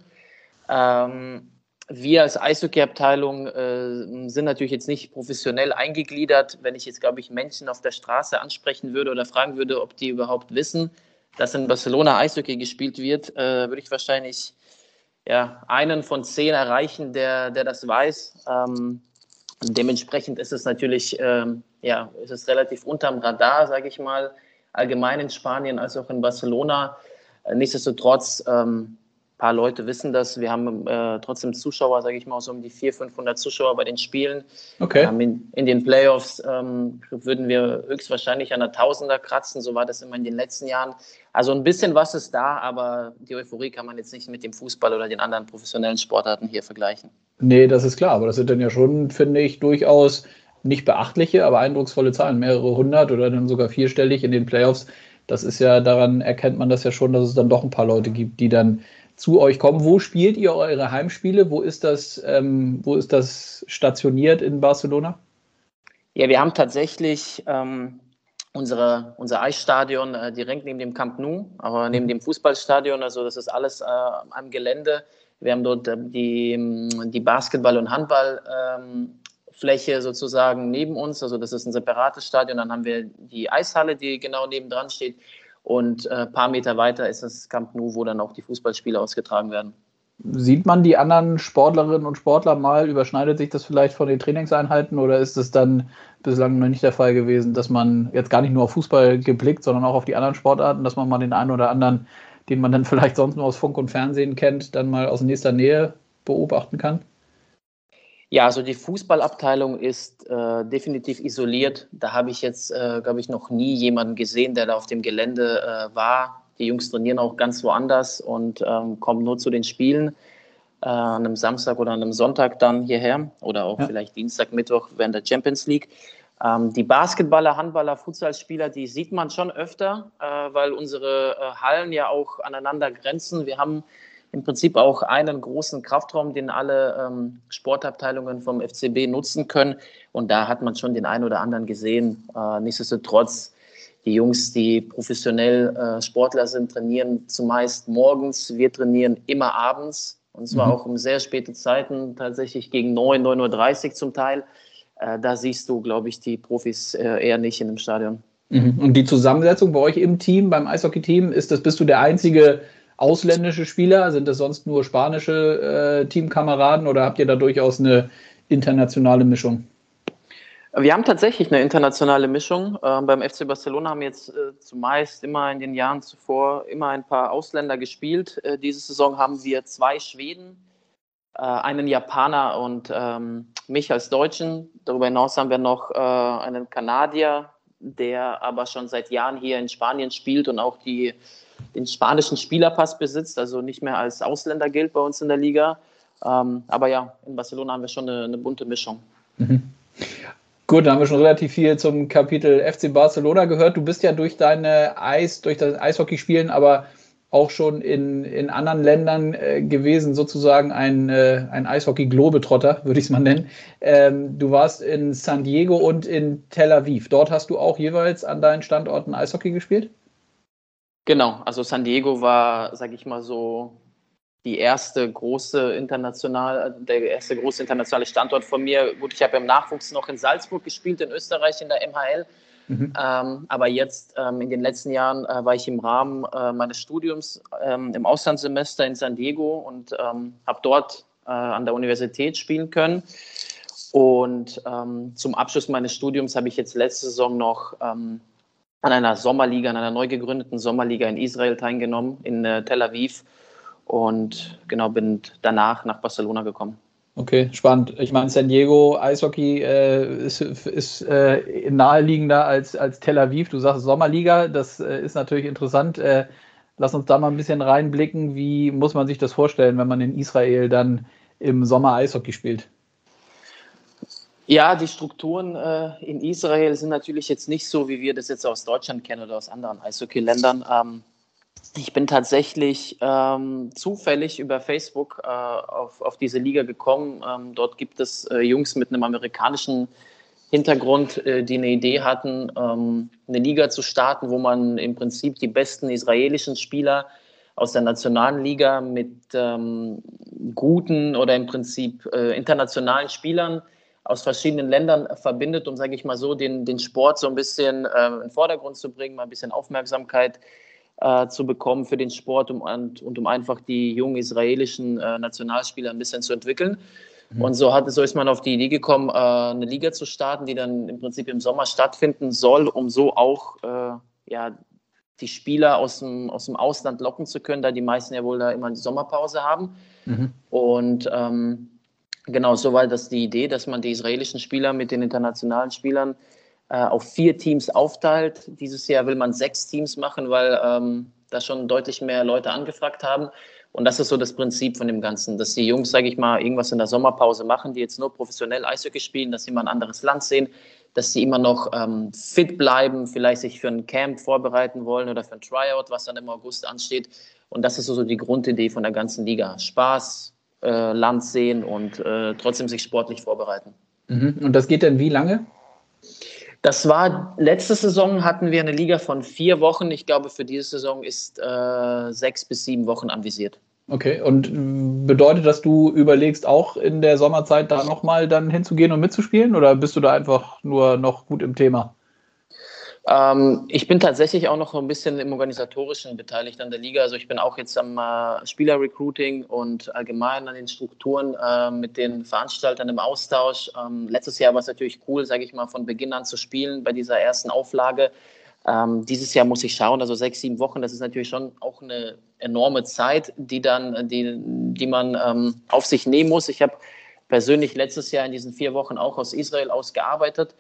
Ähm, wir als Eishockey-Abteilung äh, sind natürlich jetzt nicht professionell eingegliedert. Wenn ich jetzt, glaube ich, Menschen auf der Straße ansprechen würde oder fragen würde, ob die überhaupt wissen, dass in Barcelona Eishockey gespielt wird, äh, würde ich wahrscheinlich ja, einen von zehn erreichen, der, der das weiß. Ähm, dementsprechend ist es natürlich ähm, ja, ist es relativ unterm Radar, sage ich mal, allgemein in Spanien als auch in Barcelona. Äh, nichtsdestotrotz ähm, paar Leute wissen das. Wir haben äh, trotzdem Zuschauer, sage ich mal, so um die 400, 500 Zuschauer bei den Spielen. Okay. Ähm, in, in, den Playoffs ähm, würden wir höchstwahrscheinlich an der Tausender kratzen. So war das immer in den letzten Jahren. Also ein bisschen was ist da, aber die Euphorie kann man jetzt nicht mit dem Fußball oder den anderen professionellen Sportarten hier vergleichen. Nee, das ist klar. Aber das sind dann ja schon, finde ich, durchaus nicht beachtliche, aber eindrucksvolle Zahlen. Mehrere hundert oder dann sogar vierstellig in den Playoffs. Das ist ja, daran erkennt man das ja schon, dass es dann doch ein paar Leute gibt, die dann zu euch kommen. Wo spielt ihr eure Heimspiele? Wo ist das, ähm, wo ist das stationiert in Barcelona? Ja, wir haben tatsächlich ähm, unsere, unser Eisstadion äh, direkt neben dem Camp Nou, aber neben dem Fußballstadion. Also das ist alles äh, am Gelände. Wir haben dort äh, die, ähm, die Basketball- und Handballfläche ähm, sozusagen neben uns. Also das ist ein separates Stadion. Dann haben wir die Eishalle, die genau nebendran steht. Und ein äh, paar Meter weiter ist das Camp Nou, wo dann auch die Fußballspiele ausgetragen werden. Sieht man die anderen Sportlerinnen und Sportler mal? Überschneidet sich das vielleicht von den Trainingseinheiten oder ist es dann bislang noch nicht der Fall gewesen, dass man jetzt gar nicht nur auf Fußball geblickt, sondern auch auf die anderen Sportarten, dass man mal den einen oder anderen, den man dann [laughs] vielleicht sonst nur aus Funk und Fernsehen kennt, dann mal aus nächster Nähe beobachten kann? Ja, also die Fußballabteilung ist äh, definitiv isoliert. Da habe ich jetzt, äh, glaube ich, noch nie jemanden gesehen, der da auf dem Gelände äh, war. Die Jungs trainieren auch ganz woanders und ähm, kommen nur zu den Spielen äh, an einem Samstag oder an einem Sonntag dann hierher oder auch ja. vielleicht Dienstag, Mittwoch während der Champions League. Ähm, die Basketballer, Handballer, Futsalspieler, die sieht man schon öfter, äh, weil unsere äh, Hallen ja auch aneinander grenzen. Wir haben im Prinzip auch einen großen Kraftraum, den alle ähm, Sportabteilungen vom FCB nutzen können. Und da hat man schon den einen oder anderen gesehen. Äh, nichtsdestotrotz, die Jungs, die professionell äh, Sportler sind, trainieren zumeist morgens. Wir trainieren immer abends. Und zwar mhm. auch um sehr späte Zeiten, tatsächlich gegen 9, 9.30 Uhr zum Teil. Äh, da siehst du, glaube ich, die Profis äh, eher nicht in dem Stadion. Mhm. Und die Zusammensetzung bei euch im Team, beim Eishockey-Team, ist das, bist du der einzige ausländische Spieler? Sind das sonst nur spanische äh, Teamkameraden oder habt ihr da durchaus eine internationale Mischung? Wir haben tatsächlich eine internationale Mischung. Ähm, beim FC Barcelona haben jetzt äh, zumeist immer in den Jahren zuvor immer ein paar Ausländer gespielt. Äh, diese Saison haben wir zwei Schweden, äh, einen Japaner und ähm, mich als Deutschen. Darüber hinaus haben wir noch äh, einen Kanadier, der aber schon seit Jahren hier in Spanien spielt und auch die den spanischen Spielerpass besitzt, also nicht mehr als Ausländer gilt bei uns in der Liga. Ähm, aber ja, in Barcelona haben wir schon eine, eine bunte Mischung. Mhm. Gut, da haben wir schon relativ viel zum Kapitel FC Barcelona gehört. Du bist ja durch deine Eis, durch das Eishockeyspielen, aber auch schon in, in anderen Ländern äh, gewesen, sozusagen ein, äh, ein Eishockey-Globetrotter, würde ich es mal nennen. Ähm, du warst in San Diego und in Tel Aviv. Dort hast du auch jeweils an deinen Standorten Eishockey gespielt? Genau, also San Diego war, sage ich mal so, die erste große international, der erste große internationale Standort von mir. Gut, ich habe im Nachwuchs noch in Salzburg gespielt, in Österreich in der MHL. Mhm. Ähm, aber jetzt ähm, in den letzten Jahren äh, war ich im Rahmen äh, meines Studiums ähm, im Auslandssemester in San Diego und ähm, habe dort äh, an der Universität spielen können. Und ähm, zum Abschluss meines Studiums habe ich jetzt letzte Saison noch ähm, an einer Sommerliga, an einer neu gegründeten Sommerliga in Israel teilgenommen, in äh, Tel Aviv. Und genau, bin danach nach Barcelona gekommen. Okay, spannend. Ich meine, San Diego Eishockey äh, ist, ist äh, naheliegender als, als Tel Aviv. Du sagst Sommerliga, das äh, ist natürlich interessant. Äh, lass uns da mal ein bisschen reinblicken. Wie muss man sich das vorstellen, wenn man in Israel dann im Sommer Eishockey spielt? Ja, die Strukturen äh, in Israel sind natürlich jetzt nicht so, wie wir das jetzt aus Deutschland kennen oder aus anderen Eishockey-Ländern. Ähm, Ich bin tatsächlich ähm, zufällig über Facebook äh, auf, auf diese Liga gekommen. Ähm, dort gibt es äh, Jungs mit einem amerikanischen Hintergrund, äh, die eine Idee hatten, ähm, eine Liga zu starten, wo man im Prinzip die besten israelischen Spieler aus der nationalen Liga mit ähm, guten oder im Prinzip äh, internationalen Spielern aus verschiedenen Ländern verbindet, um, sage ich mal so, den, den Sport so ein bisschen äh, in den Vordergrund zu bringen, mal ein bisschen Aufmerksamkeit äh, zu bekommen für den Sport um, und, und um einfach die jungen israelischen äh, Nationalspieler ein bisschen zu entwickeln. Mhm. Und so, hat, so ist man auf die Idee gekommen, äh, eine Liga zu starten, die dann im Prinzip im Sommer stattfinden soll, um so auch äh, ja, die Spieler aus dem, aus dem Ausland locken zu können, da die meisten ja wohl da immer die Sommerpause haben. Mhm. Und ähm, genau so war das die Idee, dass man die israelischen Spieler mit den internationalen Spielern äh, auf vier Teams aufteilt. Dieses Jahr will man sechs Teams machen, weil ähm, da schon deutlich mehr Leute angefragt haben. Und das ist so das Prinzip von dem Ganzen, dass die Jungs, sage ich mal, irgendwas in der Sommerpause machen, die jetzt nur professionell Eishockey spielen, dass sie mal ein anderes Land sehen, dass sie immer noch ähm, fit bleiben, vielleicht sich für ein Camp vorbereiten wollen oder für ein Tryout, was dann im August ansteht. Und das ist so die Grundidee von der ganzen Liga. Spaß, äh, Land sehen und äh, trotzdem sich sportlich vorbereiten. Mhm. Und das geht dann wie lange? Das war, letzte Saison hatten wir eine Liga von vier Wochen. Ich glaube, für diese Saison ist äh, sechs bis sieben Wochen anvisiert. Okay, und bedeutet das, du überlegst auch in der Sommerzeit da nochmal dann hinzugehen und mitzuspielen oder bist du da einfach nur noch gut im Thema? Ähm, ich bin tatsächlich auch noch ein bisschen im Organisatorischen beteiligt an der Liga. Also ich bin auch jetzt am äh, Spielerrecruiting und allgemein an den Strukturen äh, mit den Veranstaltern im Austausch. Ähm, letztes Jahr war es natürlich cool, sage ich mal, von Beginn an zu spielen bei dieser ersten Auflage. Ähm, dieses Jahr muss ich schauen, also sechs, sieben Wochen, das ist natürlich schon auch eine enorme Zeit, die dann, die, die man ähm, auf sich nehmen muss. Ich habe persönlich letztes Jahr in diesen vier Wochen auch aus Israel ausgearbeitet.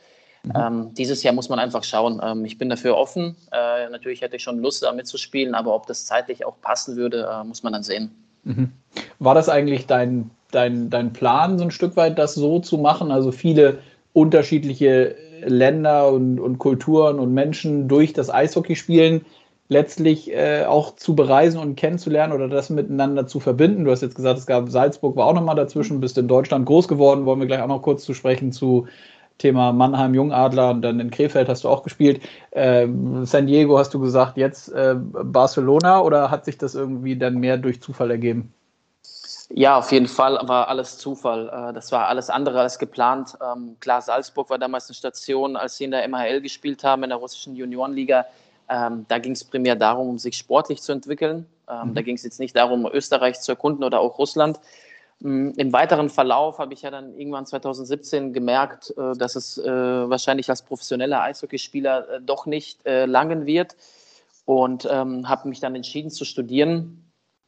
Mhm. Ähm, dieses Jahr muss man einfach schauen. Ähm, ich bin dafür offen. Äh, natürlich hätte ich schon Lust, da mitzuspielen, aber ob das zeitlich auch passen würde, äh, muss man dann sehen. Mhm. War das eigentlich dein, dein, dein Plan, so ein Stück weit das so zu machen? Also viele unterschiedliche Länder und, und Kulturen und Menschen durch das Eishockeyspielen letztlich äh, auch zu bereisen und kennenzulernen oder das miteinander zu verbinden. Du hast jetzt gesagt, es gab Salzburg, war auch nochmal dazwischen, bist in Deutschland groß geworden, wollen wir gleich auch noch kurz zu sprechen zu Thema Mannheim, Jungadler und dann in Krefeld hast du auch gespielt. Äh, San Diego hast du gesagt, jetzt äh, Barcelona oder hat sich das irgendwie dann mehr durch Zufall ergeben? Ja, auf jeden Fall war alles Zufall. Äh, das war alles andere als geplant. Ähm, klar, Salzburg war damals eine Station, als sie in der MHL gespielt haben, in der russischen Juniorenliga. Ähm, da ging es primär darum, um sich sportlich zu entwickeln. Ähm, mhm. Da ging es jetzt nicht darum, Österreich zu erkunden oder auch Russland. Mm, Im weiteren Verlauf habe ich ja dann irgendwann 2017 gemerkt, äh, dass es äh, wahrscheinlich als professioneller Eishockeyspieler doch nicht langen wird und habe mich dann entschieden zu studieren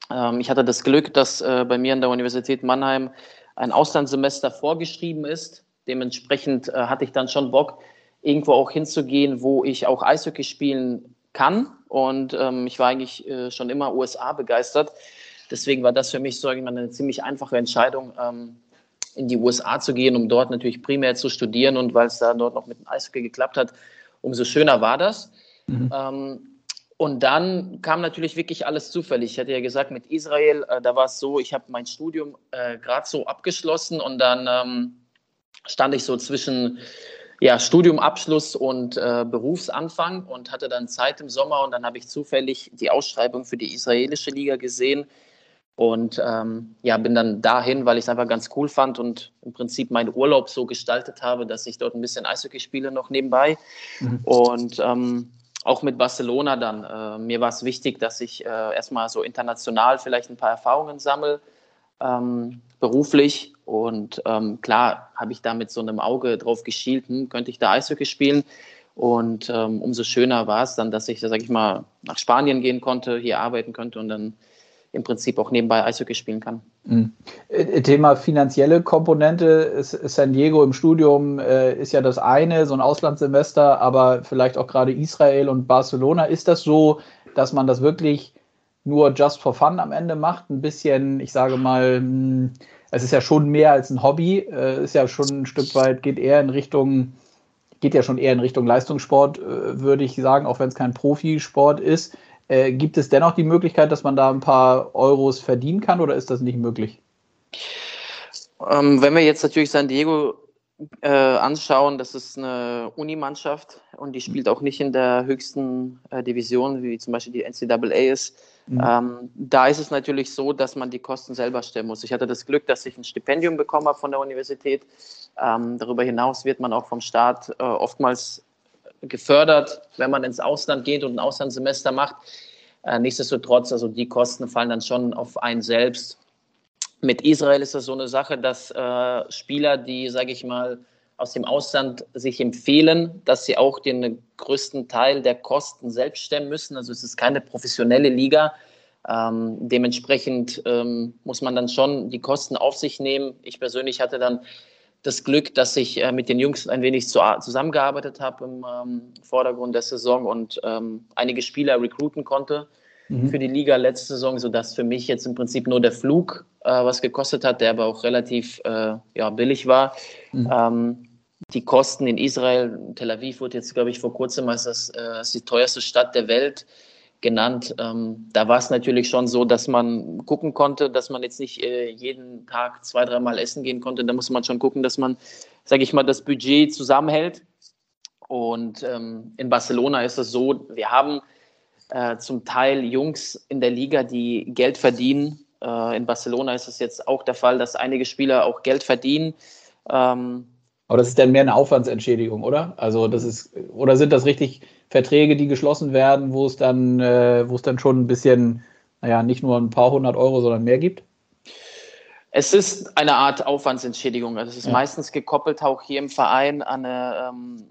ähm, ich hatte das Glück, dass äh, bei mir an der Universität Mannheim ein Auslandssemester vorgeschrieben ist. Dementsprechend äh, hatte ich dann schon Bock, irgendwo auch hinzugehen, wo ich auch Eishockey spielen kann. Und ähm, ich war eigentlich äh, schon immer USA begeistert. Deswegen war das für mich, mal, eine ziemlich einfache Entscheidung, ähm, in die USA zu gehen, um dort natürlich primär zu studieren. Und weil es da dort noch mit dem Eishockey geklappt hat, umso schöner war das. Mhm. Ähm, und dann kam natürlich wirklich alles zufällig. Ich hatte ja gesagt, mit Israel, äh, da war es so, ich habe mein Studium äh, gerade so abgeschlossen und dann ähm, stand ich so zwischen ja, Studiumabschluss und äh, Berufsanfang und hatte dann Zeit im Sommer und dann habe ich zufällig die Ausschreibung für die israelische Liga gesehen und ähm, ja, bin dann dahin, weil ich es einfach ganz cool fand und im Prinzip meinen Urlaub so gestaltet habe, dass ich dort ein bisschen Eishockey spiele noch nebenbei. Mhm. Und ähm, auch mit Barcelona dann. Äh, mir war es wichtig, dass ich äh, erstmal so international vielleicht ein paar Erfahrungen sammle, ähm, beruflich. Und ähm, klar habe ich da mit so einem Auge drauf geschielt, hm, könnte ich da Eishockey spielen. Und ähm, umso schöner war es dann, dass ich, sag ich mal, nach Spanien gehen konnte, hier arbeiten könnte und dann im Prinzip auch nebenbei Eishockey spielen kann. Mhm. Äh, Thema finanzielle Komponente. San Diego im Studium äh, ist ja das eine, so ein Auslandssemester, aber vielleicht auch gerade Israel und Barcelona. Ist das so, dass man das wirklich nur just for fun am Ende macht? Ein bisschen, ich sage mal, hm, es ist ja schon mehr als ein Hobby, äh, ist ja schon ein Stück weit, geht eher in Richtung, geht ja schon eher in Richtung Leistungssport, würde ich sagen, auch wenn es kein Profisport ist. Äh, gibt es dennoch die Möglichkeit, dass man da ein paar Euros verdienen kann oder ist das nicht möglich? Ähm, wenn wir jetzt natürlich San Diego äh, anschauen, das ist eine Unimannschaft und die spielt auch nicht in der höchsten äh, Division, wie zum Beispiel die NCAA ist. Mhm. Ähm, da ist es natürlich so, dass man die Kosten selber stellen muss. Ich hatte das Glück, dass ich ein Stipendium bekommen habe von der Universität. Ähm, darüber hinaus wird man auch vom Staat äh, oftmals gefördert, wenn man ins Ausland geht und ein Auslandssemester macht. Äh, nichtsdestotrotz, also die Kosten fallen dann schon auf einen selbst. Mit Israel ist das so eine Sache, dass äh, Spieler, die, sage ich mal, aus dem Ausland sich empfehlen, dass sie auch den größten Teil der Kosten selbst stemmen müssen. Also es ist keine professionelle Liga. Ähm, dementsprechend ähm, muss man dann schon die Kosten auf sich nehmen. Ich persönlich hatte dann das Glück, dass ich äh, mit den Jungs ein wenig zu, zusammengearbeitet habe im ähm, Vordergrund der Saison und ähm, einige Spieler recruiten konnte mhm. für die Liga letzte Saison, sodass für mich jetzt im Prinzip nur der Flug äh, was gekostet hat, der aber auch relativ äh, ja, billig war. Mhm. Ähm, die Kosten in Israel, Tel Aviv wurde jetzt, glaube ich, vor kurzem als das, äh, als die teuerste Stadt der Welt genannt. Ähm, da war es natürlich schon so, dass man gucken konnte, dass man jetzt nicht äh, jeden Tag zwei, dreimal essen gehen konnte. Da musste man schon gucken, dass man, sage ich mal, das Budget zusammenhält. Und ähm, in Barcelona ist es so, wir haben äh, zum Teil Jungs in der Liga, die Geld verdienen. Äh, in Barcelona ist es jetzt auch der Fall, dass einige Spieler auch Geld verdienen. Ähm, aber das ist dann mehr eine Aufwandsentschädigung, oder? Also das ist, oder sind das richtig Verträge, die geschlossen werden, wo es dann, äh, wo es dann schon ein bisschen, naja, nicht nur ein paar hundert Euro, sondern mehr gibt? Es ist eine Art Aufwandsentschädigung. Also es ist ja. meistens gekoppelt auch hier im Verein an eine ähm,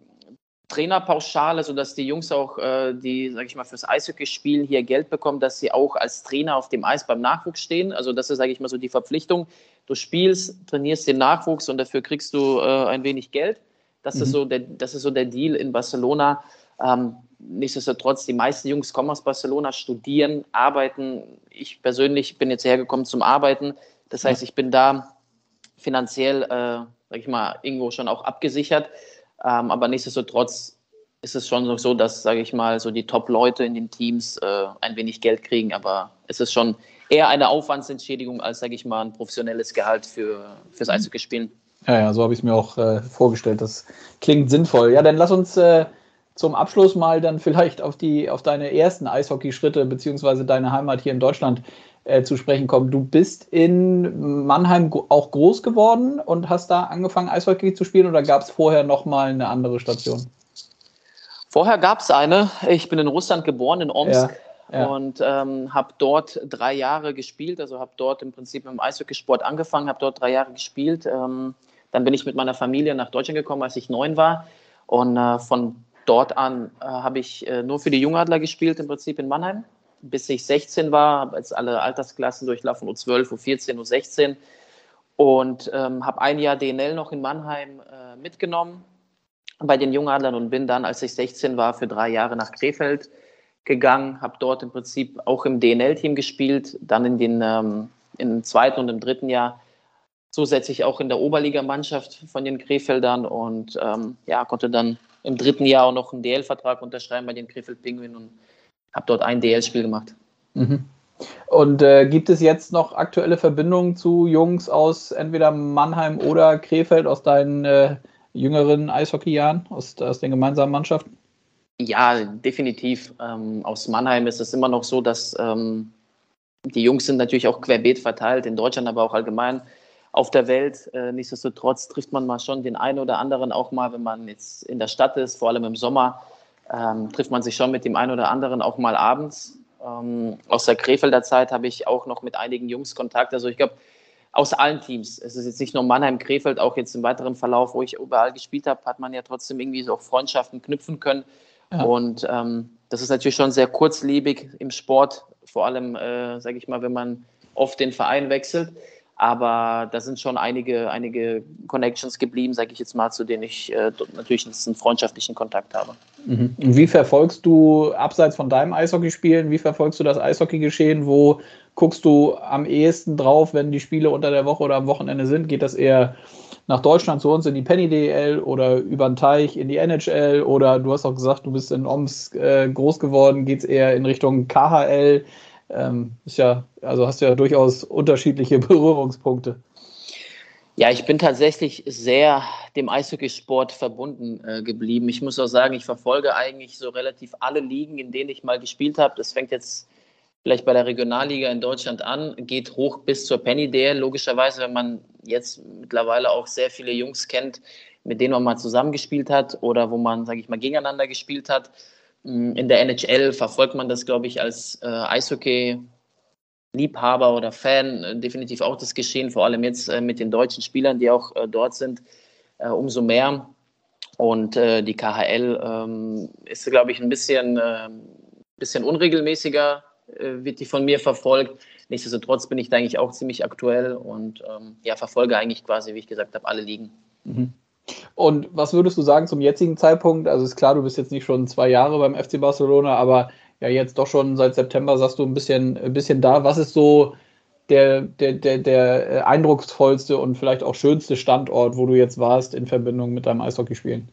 Trainerpauschale, sodass die Jungs auch, äh, die, sage ich mal, fürs Eishockey-Spielen hier Geld bekommen, dass sie auch als Trainer auf dem Eis beim Nachwuchs stehen. Also das ist, sage ich mal, so die Verpflichtung. Du spielst, trainierst den Nachwuchs und dafür kriegst du äh, ein wenig Geld. Das, mhm. ist so der, das ist so der Deal in Barcelona. Ähm, nichtsdestotrotz, die meisten Jungs kommen aus Barcelona, studieren, arbeiten. Ich persönlich bin jetzt hergekommen zum Arbeiten. Das heißt, ich bin da finanziell, äh, sag ich mal, irgendwo schon auch abgesichert. Ähm, aber nichtsdestotrotz ist es schon so, dass, sage ich mal, so die Top-Leute in den Teams äh, ein wenig Geld kriegen. Aber es ist schon eher eine Aufwandsentschädigung als, sage ich mal, ein professionelles Gehalt für, fürs mhm. Eishockey-Spielen. Ja, ja, so habe ich es mir auch äh, vorgestellt. Das klingt sinnvoll. Ja, dann lass uns äh, zum Abschluss mal dann vielleicht auf die auf deine ersten Eishockey-Schritte beziehungsweise deine Heimat hier in Deutschland äh, zu sprechen kommen. Du bist in Mannheim auch groß geworden und hast da angefangen Eishockey zu spielen oder gab es vorher noch mal eine andere Station? Vorher gab es eine. Ich bin in Russland geboren, in Omsk. Ja, ja. Und ähm, habe dort drei Jahre gespielt, also habe dort im Prinzip mit dem Eishockeysport angefangen, habe dort drei Jahre gespielt. Ähm, dann bin ich mit meiner Familie nach Deutschland gekommen, als ich neun war. Und äh, von dort an äh, habe ich äh, nur für die Jungadler gespielt, im Prinzip in Mannheim, bis ich 16 war, habe jetzt alle Altersklassen durchlaufen, U12, U14, U16 und ähm, habe ein Jahr DNL noch in Mannheim äh, mitgenommen bei den Jungadlern und bin dann, als ich 16 war, für drei Jahre nach Krefeld gegangen, habe dort im Prinzip auch im DNL-Team gespielt, dann in den ähm, im zweiten und im dritten Jahr zusätzlich auch in der Oberligamannschaft von den Krefeldern und ähm, ja, konnte dann im dritten Jahr auch noch einen DL-Vertrag unterschreiben bei den Krefeld Penguin und habe dort ein DL-Spiel gemacht. Mhm. Und äh, gibt es jetzt noch aktuelle Verbindungen zu Jungs aus entweder Mannheim oder Krefeld aus deinen äh, jüngeren Eishockeyjahren, aus, aus den gemeinsamen Mannschaften? Ja, definitiv. Ähm, aus Mannheim ist es immer noch so, dass ähm, die Jungs sind natürlich auch querbeet verteilt, in Deutschland, aber auch allgemein auf der Welt. Äh, nichtsdestotrotz trifft man mal schon den einen oder anderen auch mal, wenn man jetzt in der Stadt ist, vor allem im Sommer, ähm, trifft man sich schon mit dem einen oder anderen auch mal abends. Ähm, aus der Krefelder Zeit habe ich auch noch mit einigen Jungs Kontakt. Also ich glaube, aus allen Teams. Es ist jetzt nicht nur Mannheim, Krefeld, auch jetzt im weiteren Verlauf, wo ich überall gespielt habe, hat man ja trotzdem irgendwie so auch Freundschaften knüpfen können. Ja. Und ähm, das ist natürlich schon sehr kurzlebig im Sport, vor allem, äh, sage ich mal, wenn man oft den Verein wechselt. Aber da sind schon einige, einige Connections geblieben, sage ich jetzt mal, zu denen ich äh, natürlich einen freundschaftlichen Kontakt habe. Mhm. Wie verfolgst du, abseits von deinem Eishockeyspielen, wie verfolgst du das Eishockeygeschehen? Wo guckst du am ehesten drauf, wenn die Spiele unter der Woche oder am Wochenende sind? Geht das eher nach Deutschland zu uns in die Penny DL oder über den Teich in die NHL oder du hast auch gesagt, du bist in Oms äh, groß geworden, geht es eher in Richtung KHL. Ähm, ist ja, also hast du ja durchaus unterschiedliche [laughs] Berührungspunkte. Ja, ich bin tatsächlich sehr dem Eishockeysport verbunden äh, geblieben. Ich muss auch sagen, ich verfolge eigentlich so relativ alle Ligen, in denen ich mal gespielt habe. Das fängt jetzt vielleicht bei der Regionalliga in Deutschland an, geht hoch bis zur Penny DL. Logischerweise, wenn man jetzt mittlerweile auch sehr viele Jungs kennt, mit denen man mal zusammengespielt hat oder wo man, sage ich mal, gegeneinander gespielt hat. Mm, in der NHL verfolgt man das, glaube ich, als äh, Eishockey Liebhaber oder Fan äh, definitiv auch das Geschehen, vor allem jetzt äh, mit den deutschen Spielern, die auch äh, dort sind, umso mehr. Und die KHL ähm, ist, glaube ich, ein bisschen, bisschen unregelmäßiger, wird die von mir verfolgt. Nichtsdestotrotz bin ich da eigentlich auch ziemlich aktuell und ähm, ja, verfolge eigentlich quasi, wie ich gesagt habe, alle Ligen. Mhm. Und was würdest du sagen zum jetzigen Zeitpunkt? Also ist klar, du bist jetzt nicht schon zwei Jahre beim FC Barcelona, aber ja jetzt doch schon seit September, sagst du, ein bisschen, ein bisschen da. Was ist so der, der, der, der eindrucksvollste und vielleicht auch schönste Standort, wo du jetzt warst in Verbindung mit deinem Eishockeyspielen?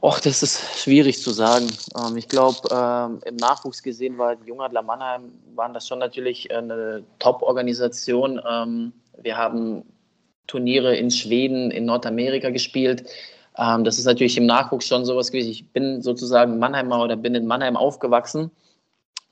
Och, das ist schwierig zu sagen. Ähm, ich glaube, ähm, im Nachwuchs gesehen war Jungadler Mannheim, waren das schon natürlich eine Top-Organisation. Ähm, wir haben Turniere in Schweden, in Nordamerika gespielt. Ähm, das ist natürlich im Nachwuchs schon sowas gewesen. Ich bin sozusagen Mannheimer oder bin in Mannheim aufgewachsen.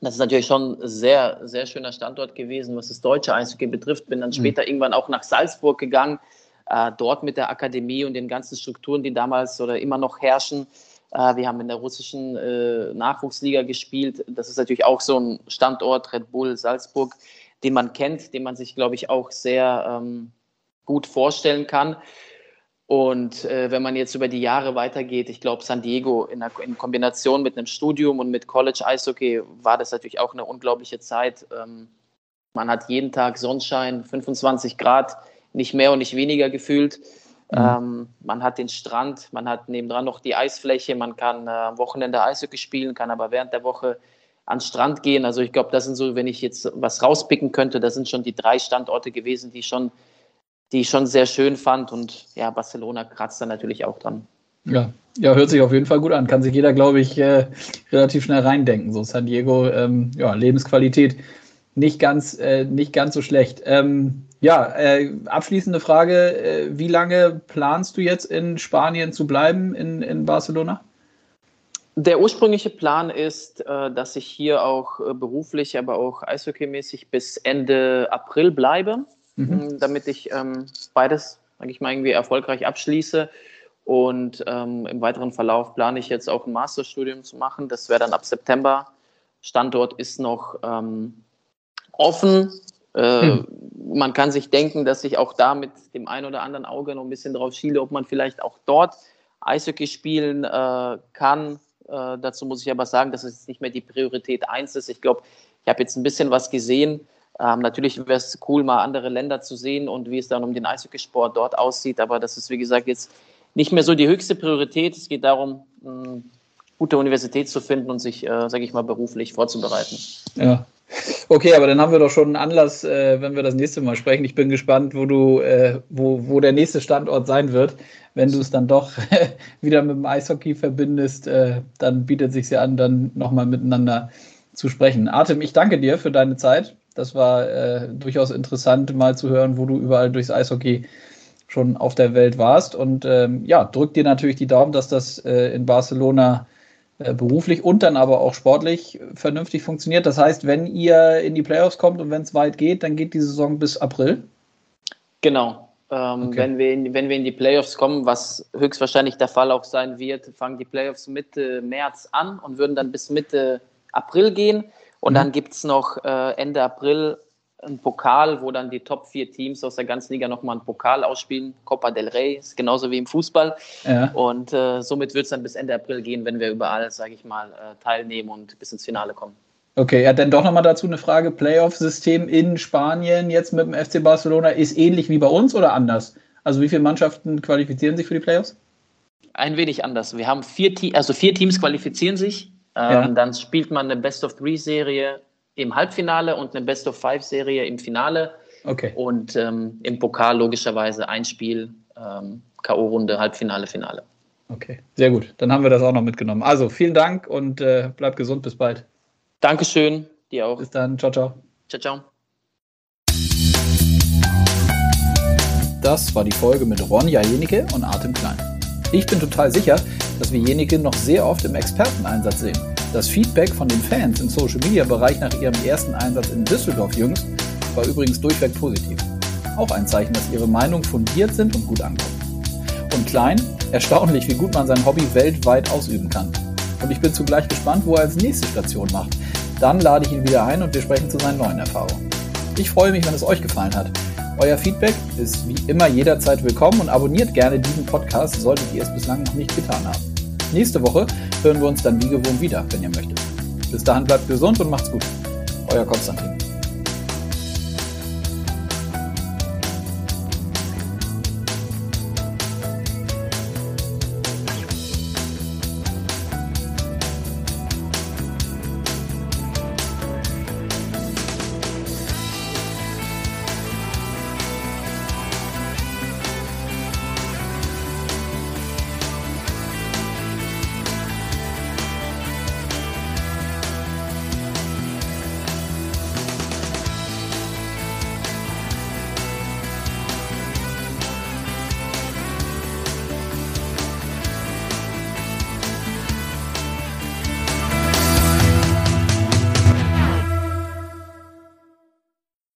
Das ist natürlich schon ein sehr, sehr schöner Standort gewesen, was das deutsche Eishockey betrifft. Bin dann mhm. später mhm. irgendwann auch nach Salzburg gegangen, äh, dort mit der Akademie und den ganzen Strukturen, die damals oder immer noch herrschen. Äh, wir haben in der russischen äh, Nachwuchsliga gespielt. Das ist natürlich auch so ein Standort, Red Bull Salzburg, den man kennt, den man sich, glaube ich, auch sehr ähm, gut vorstellen kann. Und äh, wenn man jetzt über die Jahre weitergeht, ich glaube, San Diego in, einer, in, Kombination mit einem Studium und mit College Eishockey war das natürlich auch eine unglaubliche Zeit. Ähm, man hat jeden Tag Sonnenschein, 25 Grad, nicht mehr und nicht weniger gefühlt. Mhm. Ähm, man hat den Strand, man hat nebendran noch die Eisfläche, man kann äh, am Wochenende Eishockey spielen, kann aber während der Woche an den Strand gehen. Also ich glaube, das sind so, wenn ich jetzt was rauspicken könnte, das sind schon die drei Standorte gewesen, die schon die ich schon sehr schön fand. Und ja, Barcelona kratzt da natürlich auch dran. Ja, ja, hört sich auf jeden Fall gut an. Kann sich jeder, glaube ich, äh, relativ schnell reindenken. So San Diego, ähm, ja, Lebensqualität nicht ganz, äh, nicht ganz so schlecht. Ähm, ja, äh, abschließende Frage: äh, Wie lange planst du jetzt in Spanien zu bleiben, in, in Barcelona? Der ursprüngliche Plan ist, äh, dass ich hier auch äh, beruflich, aber auch eishockeymäßig bis Ende April bleibe mhm. Ähm, damit ich ähm, beides, sage ich mal, irgendwie erfolgreich abschließe. Und ähm, im weiteren Verlauf plane ich jetzt auch ein Masterstudium zu machen. Das wäre dann ab September. Standort ist noch ähm, offen. Äh, mhm. Man kann sich denken, dass ich auch da mit dem einen oder anderen Auge noch ein bisschen drauf schiele, ob man vielleicht auch dort Eishockey spielen äh, kann. Äh, dazu muss ich aber sagen, dass es nicht mehr die Priorität 1 ist. Ich glaube, ich habe jetzt ein bisschen was gesehen ähm, natürlich wäre es cool, mal andere Länder zu sehen und wie es dann um den Eishockeysport dort aussieht. Aber das ist, wie gesagt, jetzt nicht mehr so die höchste Priorität. Es geht darum, eine gute Universität zu finden und sich, äh, sage ich mal, beruflich vorzubereiten. Ja. Okay, aber dann haben wir doch schon einen Anlass, äh, wenn wir das nächste Mal sprechen. Ich bin gespannt, wo du, äh, wo, wo der nächste Standort sein wird. Wenn du es dann doch [laughs] wieder mit dem Eishockey verbindest, äh, dann bietet sich ja an, dann nochmal miteinander zu sprechen. Artem, ich danke dir für deine Zeit. Das war äh, durchaus interessant, mal zu hören, wo du überall durchs Eishockey schon auf der Welt warst. Und ähm, ja, drück dir natürlich die Daumen, dass das äh, in Barcelona äh, beruflich und dann aber auch sportlich vernünftig funktioniert. Das heißt, wenn ihr in die Playoffs kommt und wenn es weit geht, dann geht die Saison bis April. Genau. Ähm, okay. wenn, wir in, wenn wir in die Playoffs kommen, was höchstwahrscheinlich der Fall auch sein wird, fangen die Playoffs Mitte März an und würden dann bis Mitte April gehen. Und mhm. dann gibt es noch äh, Ende April einen Pokal, wo dann die Top vier Teams aus der ganzen Liga nochmal einen Pokal ausspielen. Copa del Rey, ist genauso wie im Fußball. Ja. Und äh, somit wird es dann bis Ende April gehen, wenn wir überall, sage ich mal, äh, teilnehmen und bis ins Finale kommen. Okay, ja, dann doch nochmal dazu eine Frage. Playoff-System in Spanien jetzt mit dem FC Barcelona ist ähnlich wie bei uns oder anders? Also wie viele Mannschaften qualifizieren sich für die Playoffs? Ein wenig anders. Wir haben vier, also vier Teams qualifizieren sich ähm, ja. Dann spielt man eine Best-of-Three-Serie im Halbfinale und eine Best-of-Five-Serie im Finale. Okay. Und ähm, im Pokal logischerweise ein Spiel, äh, ähm, K.O.-Runde, Halbfinale, Finale. Okay, sehr gut. Dann haben wir das auch noch mitgenommen. Also vielen Dank und äh, bleib gesund. Bis bald. Dankeschön, dir auch. Bis dann. Ciao, ciao. Ciao, ciao. Das war die Folge mit Ronja Jenike und Artem Klein. Ich bin total sicher, dass wir Jenike noch sehr oft im Experteneinsatz sehen. Das Feedback von den Fans im Social-Media-Bereich nach ihrem ersten Einsatz in Düsseldorf jüngst war übrigens durchweg positiv. Auch ein Zeichen, dass ihre Meinungen fundiert sind und gut ankommen. Und Klein, erstaunlich, wie gut man sein Hobby weltweit ausüben kann. Und ich bin zugleich gespannt, wo er als nächste Station macht. Dann lade ich ihn wieder ein und wir sprechen zu seinen neuen Erfahrungen. Ich freue mich, wenn es euch gefallen hat. Euer Feedback ist wie immer jederzeit willkommen und abonniert gerne diesen Podcast, solltet ihr es bislang noch nicht getan haben. Nächste Woche hören wir uns dann wie gewohnt wieder, wenn ihr möchtet. Bis dahin bleibt gesund und macht's gut. Euer Konstantin.